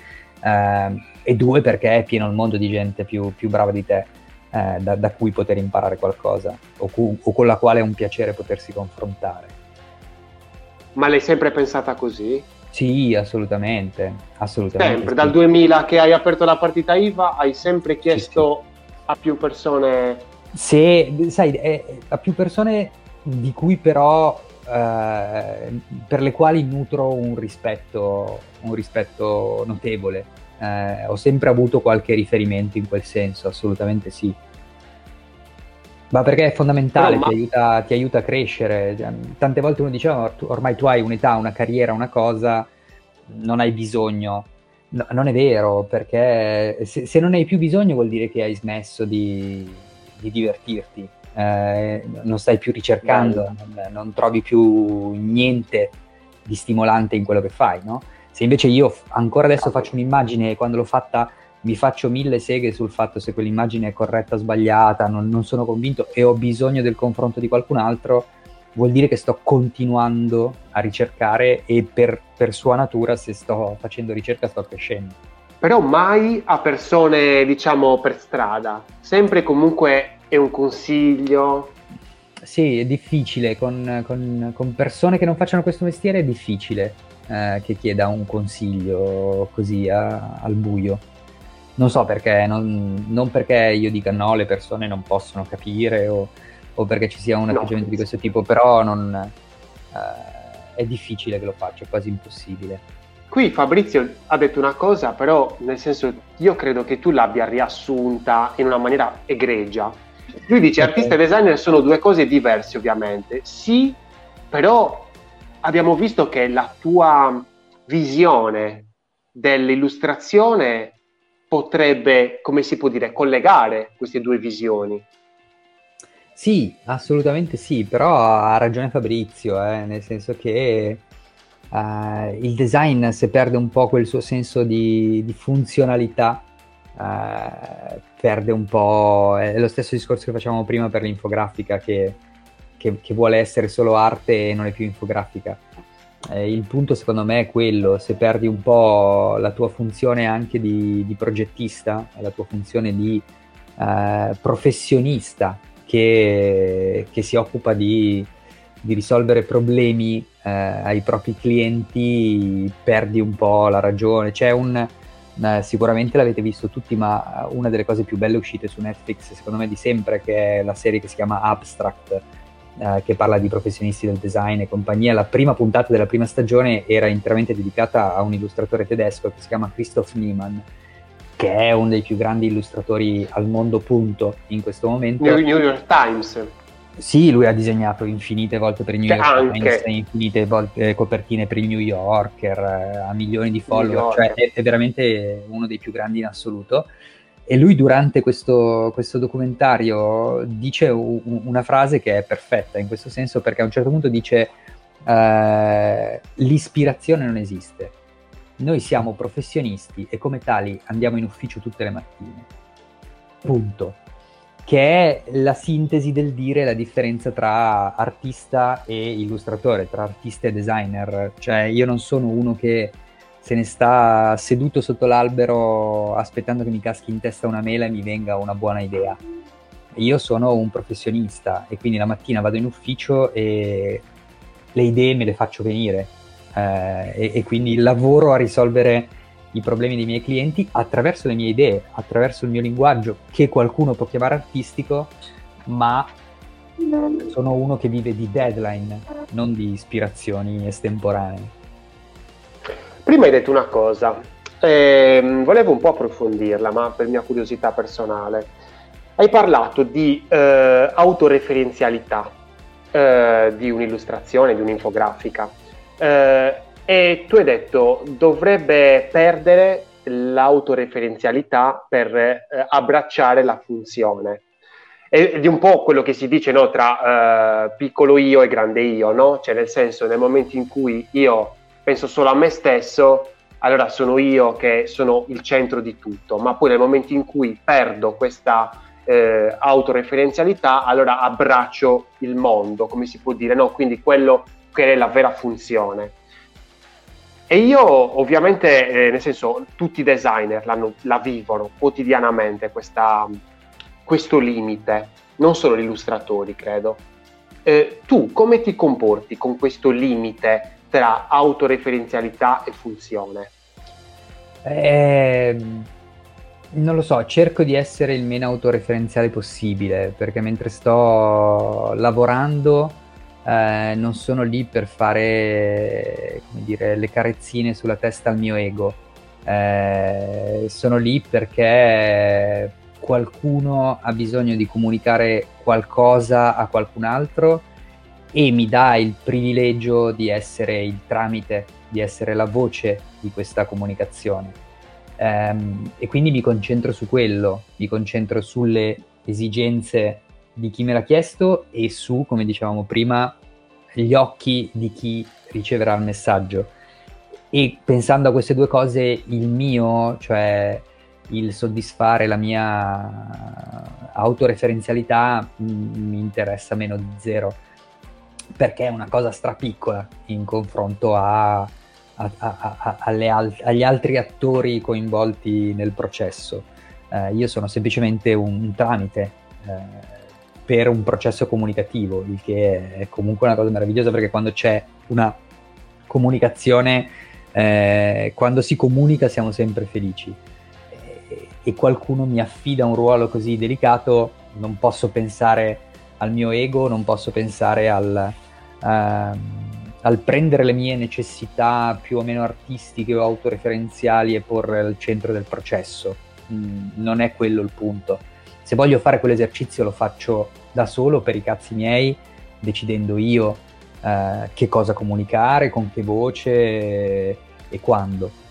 Speaker 2: eh, e due perché è pieno il mondo di gente più, più brava di te, eh, da, da, cui poter imparare qualcosa o, cu- o, con la quale è un piacere potersi confrontare.
Speaker 1: Ma l'hai sempre pensata così?
Speaker 2: Sì, assolutamente, assolutamente.
Speaker 1: Sempre, sì. dal 2000 che hai aperto la partita IVA hai sempre chiesto sì, sì. a più persone...
Speaker 2: Se, sai, è, a più persone di cui però eh, per le quali nutro un rispetto, un rispetto notevole. Eh, ho sempre avuto qualche riferimento in quel senso, assolutamente sì. Ma perché è fondamentale, ma... ti, aiuta, ti, aiuta, a crescere. Tante volte uno diceva, oh, ormai tu hai un'età, una carriera, una cosa, non hai bisogno. No, non è vero, perché se, se, non hai più bisogno vuol dire che hai smesso di, di divertirti eh, non stai più ricercando, non, non, trovi più niente di stimolante in quello che fai, no? Se invece io ancora adesso faccio un'immagine e quando l'ho fatta mi faccio mille seghe sul fatto se quell'immagine è corretta o sbagliata, non, non sono convinto e ho bisogno del confronto di qualcun altro, vuol dire che sto continuando a ricercare e per, per sua natura se sto facendo ricerca sto crescendo
Speaker 1: però mai a persone, diciamo, per strada, sempre comunque è un consiglio?
Speaker 2: Sì, è difficile, con, con, con persone che non facciano questo mestiere è difficile eh, che chieda un consiglio così a, al buio. Non so perché, non, non, perché io dica no, le persone non possono capire o, o perché ci sia un atteggiamento no. di questo tipo, però non, eh, è difficile che lo faccia, è quasi impossibile.
Speaker 1: Qui Fabrizio ha detto una cosa, però nel senso io credo che tu l'abbia riassunta in una maniera egregia lui dice okay. artista e designer sono due cose diverse ovviamente, sì, però abbiamo visto che la tua visione dell'illustrazione potrebbe, come si può dire, collegare queste due visioni.
Speaker 2: Sì, assolutamente sì, però ha ragione Fabrizio, eh, nel senso che uh, il design se perde un po' quel suo senso di, di funzionalità eh, perde un po', è lo stesso discorso che facevamo prima per l'infografica che, che, che vuole essere solo arte e non è più infografica. Eh, il punto secondo me è quello, se perdi un po' la tua funzione anche di, di progettista, la tua funzione di eh, professionista che, che, si occupa di, di risolvere problemi eh, ai propri clienti, perdi un po' la ragione. C'è un, eh, sicuramente l'avete visto tutti, ma una delle cose più belle uscite su Netflix, secondo me di sempre, che è la serie che si chiama Abstract, eh, che parla di professionisti del design e compagnia. La prima puntata della prima stagione era interamente dedicata a un illustratore tedesco che si chiama Christoph Niemann, che è uno dei più grandi illustratori al mondo, punto, in questo momento.
Speaker 1: New York Times.
Speaker 2: Sì, lui ha disegnato infinite volte per il New York Times, infinite volte, eh, copertine per il New Yorker, eh, ha milioni di follower, cioè è, è, veramente uno dei più grandi in assoluto. E lui durante questo, questo documentario dice u- una frase che è perfetta in questo senso perché a un certo punto dice uh, l'ispirazione non esiste, noi siamo professionisti e come tali andiamo in ufficio tutte le mattine. Punto. Che è la sintesi del dire la differenza tra artista e illustratore, tra artista e designer. Cioè io non sono uno che se ne sta seduto sotto l'albero aspettando che mi caschi in testa una mela e mi venga una buona idea. Io sono un professionista e quindi la mattina vado in ufficio e le idee me le faccio venire eh, e, e quindi lavoro a risolvere i problemi dei miei clienti attraverso le mie idee, attraverso il mio linguaggio che qualcuno può chiamare artistico, ma sono uno che vive di deadline, non di ispirazioni estemporanee.
Speaker 1: Prima hai detto una cosa, eh, volevo un po' approfondirla, ma per mia curiosità personale. Hai parlato di eh, autoreferenzialità eh, di un'illustrazione, di un'infografica. Eh, e tu hai detto dovrebbe perdere l'autoreferenzialità per eh, abbracciare la funzione. Ed è un po' quello che si dice no, tra eh, piccolo io e grande io, no? Cioè nel senso nel momento in cui io penso solo a me stesso, allora sono io che sono il centro di tutto, ma poi nel momento in cui perdo questa eh, autoreferenzialità, allora abbraccio il mondo, come si può dire, no? Quindi quello che è la vera funzione. E io ovviamente, eh, nel senso, tutti i designer la vivono quotidianamente questa, questo limite, non solo gli illustratori, credo. Eh, tu come ti comporti con questo limite tra autoreferenzialità e funzione?
Speaker 2: Eh, non lo so, cerco di essere il meno autoreferenziale possibile perché mentre sto lavorando eh, non sono lì per fare dire, le carezzine sulla testa al mio ego. Eh, sono lì perché qualcuno ha bisogno di comunicare qualcosa a qualcun altro e mi dà il privilegio di essere il tramite, di essere la voce di questa comunicazione. Um, e quindi mi concentro su quello, mi concentro sulle esigenze di chi me l'ha chiesto e su, come dicevamo prima, gli occhi di chi riceverà il messaggio. E pensando a queste due cose, il mio, cioè il soddisfare la mia autoreferenzialità, mi interessa meno di zero perché è una cosa strapiccola in confronto a, a, a, al- agli altri attori coinvolti nel processo. Eh, io sono semplicemente un, un tramite eh, per un processo comunicativo, il che è comunque una cosa meravigliosa perché quando c'è una comunicazione, eh, quando si comunica siamo sempre felici e, e qualcuno mi affida un ruolo così delicato, non posso pensare al mio ego, non posso pensare al, uh, al prendere le mie necessità più o meno artistiche o autoreferenziali e porre al centro del processo. Mm, non è quello il punto. Se voglio fare quell'esercizio lo faccio da solo per i cazzi miei, decidendo io uh, che cosa comunicare, con che voce e quando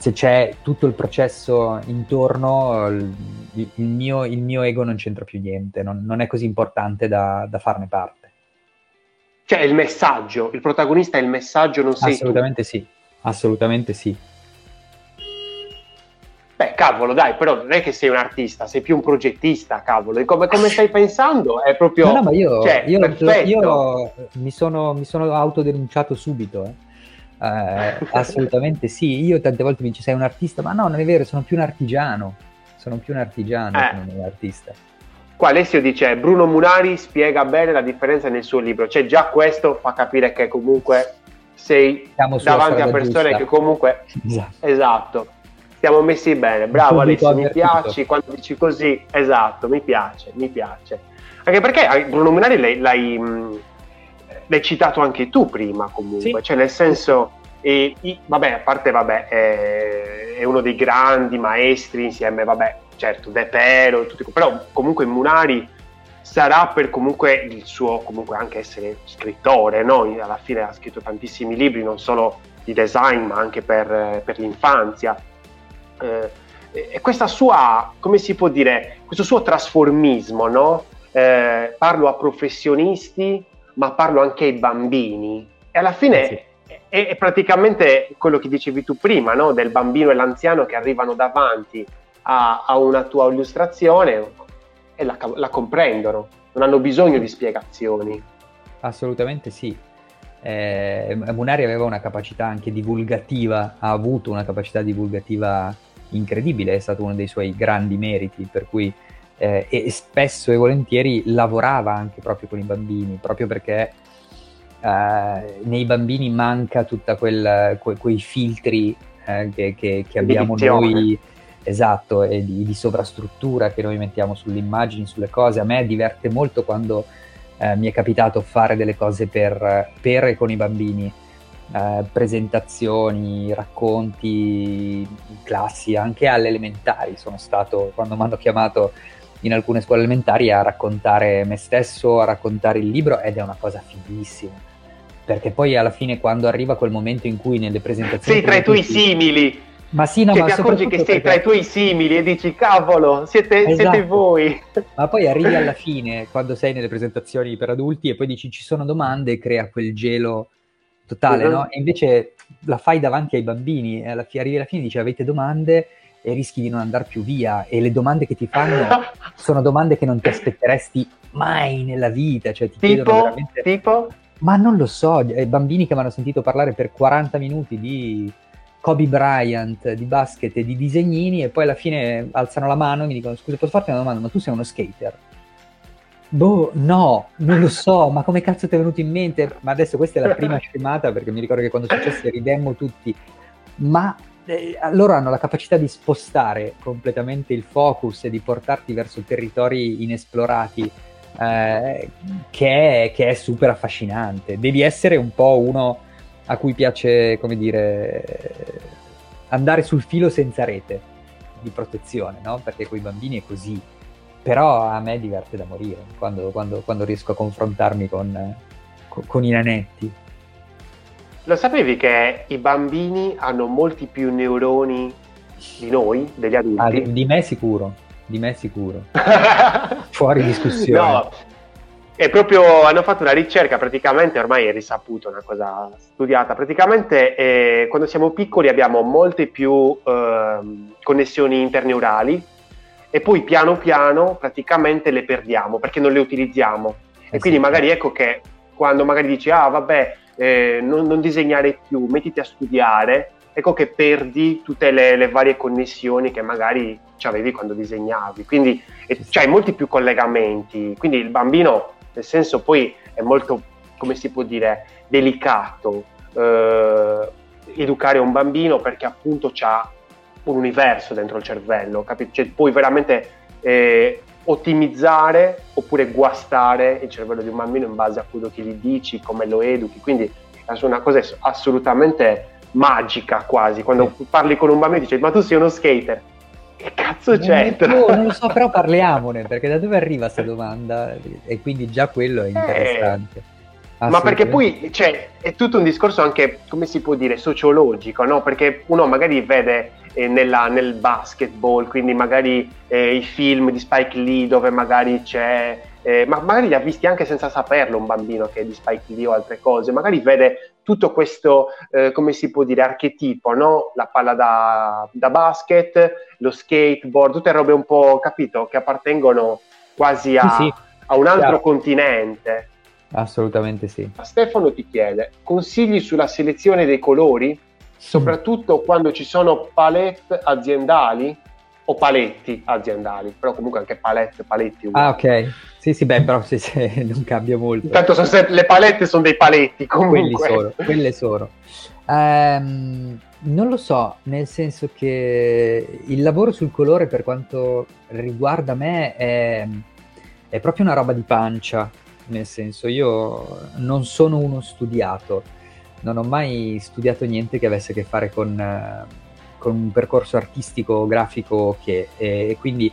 Speaker 2: se c'è tutto il processo intorno, il, il, mio, il mio, ego non c'entra più niente, non, non è così importante da, da, farne parte.
Speaker 1: Cioè il messaggio, il protagonista è il messaggio, non sei
Speaker 2: Assolutamente tu. sì, assolutamente sì.
Speaker 1: Beh, cavolo, dai, però non è che sei un artista, sei più un progettista, cavolo. Come, come stai pensando? È proprio...
Speaker 2: No, no, ma io, cioè, io, io mi, sono, mi sono autodenunciato subito, eh. Eh, assolutamente sì, io tante volte mi dice sei un artista, ma no, non è vero, sono più un artigiano, sono più un artigiano eh. che non un artista.
Speaker 1: Qua Alessio dice Bruno Munari spiega bene la differenza nel suo libro, cioè già questo fa capire che comunque sei davanti a persone giusta. che comunque... Esatto. esatto. Siamo messi bene, bravo Alessio, mi piaci quando dici così, esatto, mi piace, mi piace. Anche perché Bruno Munari l'hai, l'hai l'hai citato anche tu prima comunque, sì. cioè nel senso, e, i, vabbè, a parte vabbè, è, è, uno dei grandi maestri insieme, vabbè, certo, De Pero, tutti, però comunque Munari sarà per comunque il suo, comunque anche essere scrittore, no? alla fine ha scritto tantissimi libri, non solo di design, ma anche per, per l'infanzia. Eh, e questa sua, come si può dire, questo suo trasformismo, no? Eh, parlo a professionisti, ma parlo anche ai bambini. E alla fine eh sì. è, è, praticamente quello che dicevi tu prima, no? del bambino e l'anziano che arrivano davanti a, a una tua illustrazione e la, la, comprendono, non hanno bisogno di spiegazioni.
Speaker 2: Assolutamente sì. Eh, Munari aveva una capacità anche divulgativa, ha avuto una capacità divulgativa incredibile, è stato uno dei suoi grandi meriti, per cui eh, e spesso e volentieri lavorava anche proprio con i bambini, proprio perché eh, nei bambini manca tutti que- quei filtri eh, che, che, che abbiamo noi, esatto, e di, di, sovrastruttura che noi mettiamo sulle immagini, sulle cose. A me diverte molto quando eh, mi è capitato fare delle cose per, per e con i bambini. Uh, presentazioni, racconti, classi, anche alle elementari sono stato, quando mi hanno chiamato in alcune scuole elementari a raccontare me stesso, a raccontare il libro ed è una cosa fighissima. Perché poi alla fine quando arriva quel momento in cui nelle presentazioni...
Speaker 1: Sei tra i tuoi simili!
Speaker 2: Ma sì, no,
Speaker 1: che
Speaker 2: ma
Speaker 1: ti accorgi che sei perché... tra i tuoi simili e dici cavolo, siete, esatto. siete, voi.
Speaker 2: Ma poi arrivi alla fine, quando sei nelle presentazioni per adulti e poi dici ci sono domande e crea quel gelo totale, uh-huh. no? E invece la fai davanti ai bambini e alla fi- arrivi alla fine e dici avete domande e rischi di non andare più via e le domande che ti fanno sono domande che non ti aspetteresti mai nella vita, cioè ti
Speaker 1: tipo, chiedono veramente...
Speaker 2: Tipo? Ma non lo so, i bambini che mi hanno sentito parlare per 40 minuti di Kobe Bryant, di basket e di disegnini e poi alla fine alzano la mano e mi dicono scusa posso farti una domanda, ma tu sei uno skater? Boh, no, non lo so, ma come cazzo ti è venuto in mente? Ma adesso questa è la prima scemata perché mi ricordo che quando successe ridemmo tutti, ma eh, loro hanno la capacità di spostare completamente il focus e di portarti verso territori inesplorati eh, che, è, che, è, super affascinante. Devi essere un po' uno a cui piace, come dire, andare sul filo senza rete di protezione, no? Perché con i bambini è così. Però a me diverte da morire quando, quando, quando riesco a confrontarmi con, con, con i nanetti.
Speaker 1: Lo sapevi che i bambini hanno molti più neuroni di noi, degli adulti? Ah,
Speaker 2: di, di me sicuro, di me sicuro. Fuori discussione. No,
Speaker 1: è proprio, hanno fatto una ricerca, praticamente ormai è risaputo, una cosa studiata, praticamente eh, quando siamo piccoli abbiamo molte più eh, connessioni interneurali e poi piano piano praticamente le perdiamo perché non le utilizziamo. Eh e quindi sì. magari ecco che quando magari dici, ah vabbè, eh, non, non, disegnare più, mettiti a studiare, ecco che perdi tutte le, le varie connessioni che magari avevi quando disegnavi. Quindi c'hai molti più collegamenti. Quindi il bambino, nel senso, poi è molto, come si può dire, delicato eh, educare un bambino perché appunto c'ha un universo dentro il cervello, capito? Cioè, puoi veramente eh, ottimizzare oppure guastare il cervello di un bambino in base a quello che gli dici, come lo educhi. Quindi è una cosa assolutamente magica quasi. Quando sì. parli con un bambino e dici ma tu sei uno skater. Che cazzo c'è?
Speaker 2: No, non lo so, però parliamone, perché da dove arriva questa domanda? E quindi già quello è eh. interessante. Eh
Speaker 1: ma perché poi cioè, è tutto un discorso anche, come si può dire, sociologico, no? Perché uno magari vede eh, nella, nel basketball, quindi magari eh, i film di Spike Lee dove magari c'è, eh, ma magari li ha visti anche senza saperlo un bambino che è di Spike Lee o altre cose, magari vede tutto questo, eh, come si può dire, archetipo, no? La palla da, da basket, lo skateboard, tutte robe un po', capito, che appartengono quasi a, sì, sì. a un altro Chiaro. continente.
Speaker 2: Assolutamente sì.
Speaker 1: Stefano ti chiede consigli sulla selezione dei colori, soprattutto quando ci sono palette aziendali o paletti aziendali, però comunque anche palette, paletti.
Speaker 2: Uguali. Ah, ok. Sì, sì, beh, però sì, sì, non cambia molto.
Speaker 1: Intanto le palette sono dei paletti, comunque.
Speaker 2: Quelli sono, quelle sono. Um, non lo so, nel senso che il lavoro sul colore per quanto riguarda me è, è proprio una roba di pancia, nel senso io non sono uno studiato, non ho mai studiato niente che avesse a che fare con, uh, con un percorso artistico, grafico che, e, e quindi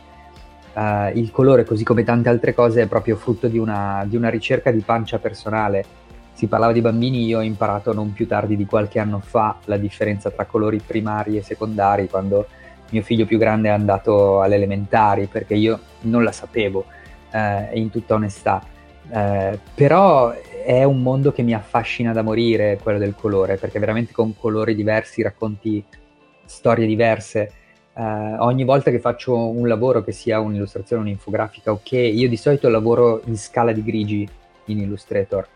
Speaker 2: uh, il colore, così come tante altre cose, è proprio frutto di una, di una ricerca di pancia personale. Si parlava di bambini, io ho imparato non più tardi di qualche anno fa la differenza tra colori primari e secondari, quando mio figlio più grande è andato alle elementari, perché io non la sapevo, eh, in tutta onestà. Eh, però è un mondo che mi affascina da morire, quello del colore, perché veramente con colori diversi racconti storie diverse. Uh, ogni volta che faccio un lavoro, che sia un'illustrazione, un'infografica, ok, io di solito lavoro in scala di grigi in Illustrator.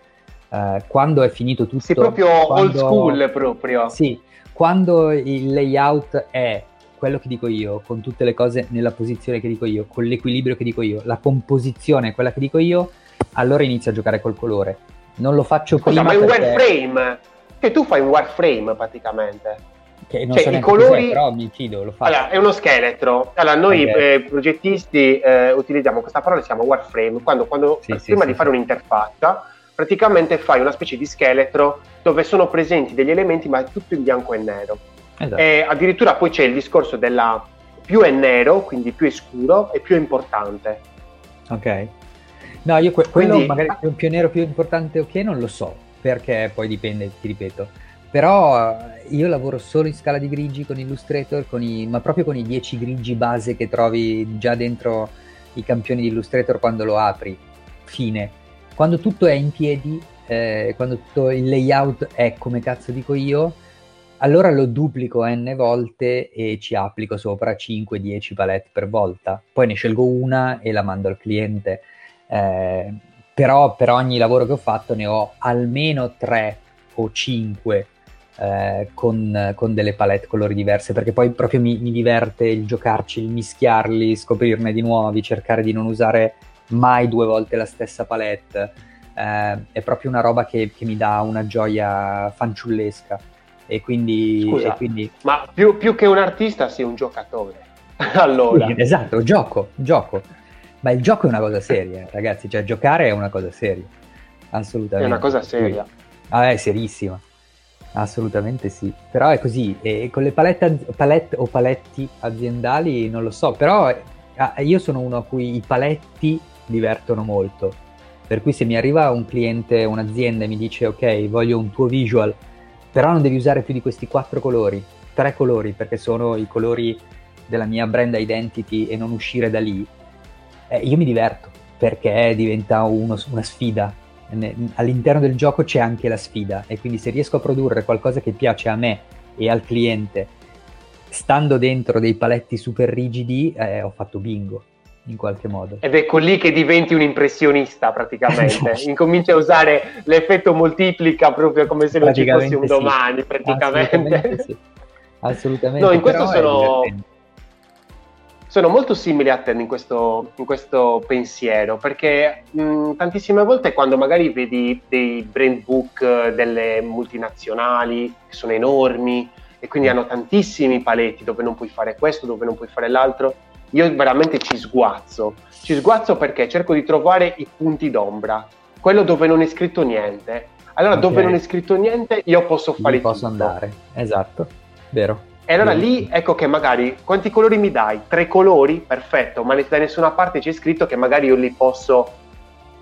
Speaker 2: Uh, quando è finito tutto...
Speaker 1: Sì, proprio quando, old school proprio.
Speaker 2: Sì, quando il layout è quello che dico io, con tutte le cose nella posizione che dico io, con l'equilibrio che dico io, la composizione è quella che dico io, allora inizio a giocare col colore. Non lo faccio
Speaker 1: Scusa,
Speaker 2: prima.
Speaker 1: Ma è un wireframe? Che tu fai un wireframe praticamente.
Speaker 2: Che non cioè, so i colori, però mi fido, lo faccio.
Speaker 1: Allora, è uno scheletro. Allora, noi okay. eh, progettisti eh, utilizziamo questa parola, si chiama wireframe, quando, quando sì, prima sì, di sì, fare un'interfaccia, praticamente fai una specie di scheletro dove sono presenti degli elementi, ma è tutto in bianco e nero. Esatto. E addirittura poi c'è il discorso della più è nero, quindi più è scuro, e più è importante.
Speaker 2: Ok. No, io que- quello quindi, magari più nero, più importante o che non lo so, perché poi dipende, ti ripeto però eh, io lavoro solo in scala di grigi con Illustrator, con i, ma proprio con i 10 grigi base che trovi già dentro i campioni di Illustrator quando lo apri. Fine. Quando tutto è in piedi, eh, quando tutto il layout è come cazzo dico io, allora lo duplico n volte e ci applico sopra 5-10 palette per volta. Poi ne scelgo una e la mando al cliente. Eh, però per ogni lavoro che ho fatto ne ho almeno 3 o 5 eh, con, con, delle palette colori diverse, perché poi proprio mi, mi, diverte il giocarci, il mischiarli, scoprirne di nuovi, cercare di non usare mai due volte la stessa palette. Eh, è proprio una roba che, che, mi dà una gioia fanciullesca. E quindi,
Speaker 1: Scusa,
Speaker 2: e quindi...
Speaker 1: ma più, più, che un artista sei un giocatore. allora.
Speaker 2: Sì, esatto, gioco, gioco. Ma il gioco è una cosa seria, ragazzi, cioè giocare è una cosa seria. Assolutamente.
Speaker 1: È una cosa seria.
Speaker 2: Ah, è serissima. Assolutamente sì, però è così, e con le palette, palette o paletti aziendali non lo so, però ah, io sono uno a cui i paletti divertono molto, per cui se mi arriva un cliente, un'azienda e mi dice ok voglio un tuo visual, però non devi usare più di questi quattro colori, tre colori perché sono i colori della mia brand identity e non uscire da lì, eh, io mi diverto perché diventa uno, una sfida all'interno del gioco c'è anche la sfida e quindi se riesco a produrre qualcosa che piace a me e al cliente stando dentro dei paletti super rigidi eh, ho fatto bingo in qualche modo.
Speaker 1: Ed ecco lì che diventi un impressionista praticamente, incominci a usare l'effetto moltiplica proprio come se non ci fosse un domani sì. praticamente.
Speaker 2: Assolutamente, sì. Assolutamente.
Speaker 1: No, in questo sono sono molto simili a te in questo, in questo pensiero, perché mh, tantissime volte quando magari vedi dei brand book eh, delle multinazionali che sono enormi e quindi hanno tantissimi paletti dove non puoi fare questo, dove non puoi fare l'altro, io veramente ci sguazzo. Ci sguazzo perché cerco di trovare i punti d'ombra, quello dove non è scritto niente. Allora, okay. dove non è scritto niente, io posso fare
Speaker 2: posso tutto. andare, esatto, vero.
Speaker 1: E allora lì ecco che magari quanti colori mi dai? Tre colori? Perfetto, ma da nessuna parte c'è scritto che magari io li posso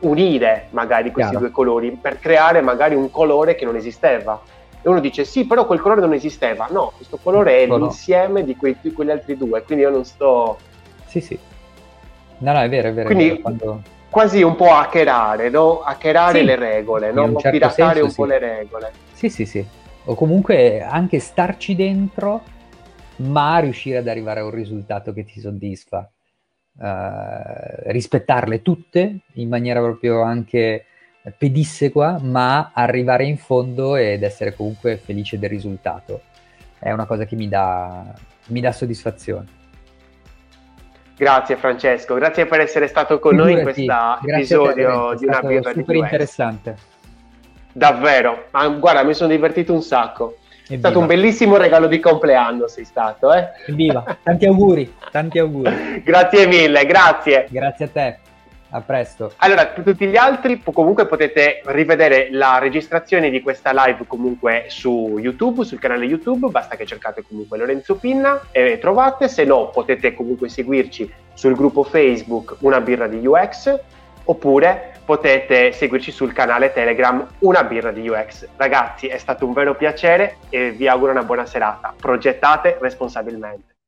Speaker 1: unire magari questi Chiaro. due colori per creare magari un colore che non esisteva. E uno dice sì, però quel colore non esisteva. No, questo colore è oh, l'insieme no. di, quei, di, quegli altri due, quindi io non sto...
Speaker 2: Sì, sì. No, no, è vero, è vero.
Speaker 1: Quindi
Speaker 2: è
Speaker 1: vero, quando... quasi un po' hackerare, no? Hackerare sì, le regole, no? Un certo piratare senso, un po' le regole.
Speaker 2: Sì, sì, sì o comunque anche starci dentro, ma riuscire ad arrivare a un risultato che ti soddisfa. Uh, rispettarle tutte in maniera proprio anche pedissequa, ma arrivare in fondo ed essere comunque felice del risultato. È una cosa che mi dà, mi dà soddisfazione.
Speaker 1: Grazie Francesco, grazie per essere stato con Figurati, noi in questo episodio di una birra
Speaker 2: super interessante.
Speaker 1: Davvero, ma guarda, mi sono divertito un sacco. È stato un bellissimo regalo di compleanno, sei stato, eh?
Speaker 2: Evviva, tanti auguri, tanti auguri.
Speaker 1: grazie mille, grazie.
Speaker 2: Grazie a te. A presto.
Speaker 1: Allora, per tutti gli altri, comunque potete rivedere la registrazione di questa live comunque su YouTube, sul canale YouTube, basta che cercate comunque Lorenzo Pinna e trovate, se no potete comunque seguirci sul gruppo Facebook Una birra di UX oppure potete seguirci sul canale Telegram Una birra di UX. Ragazzi, è stato un vero piacere e vi auguro una buona serata. Progettate responsabilmente.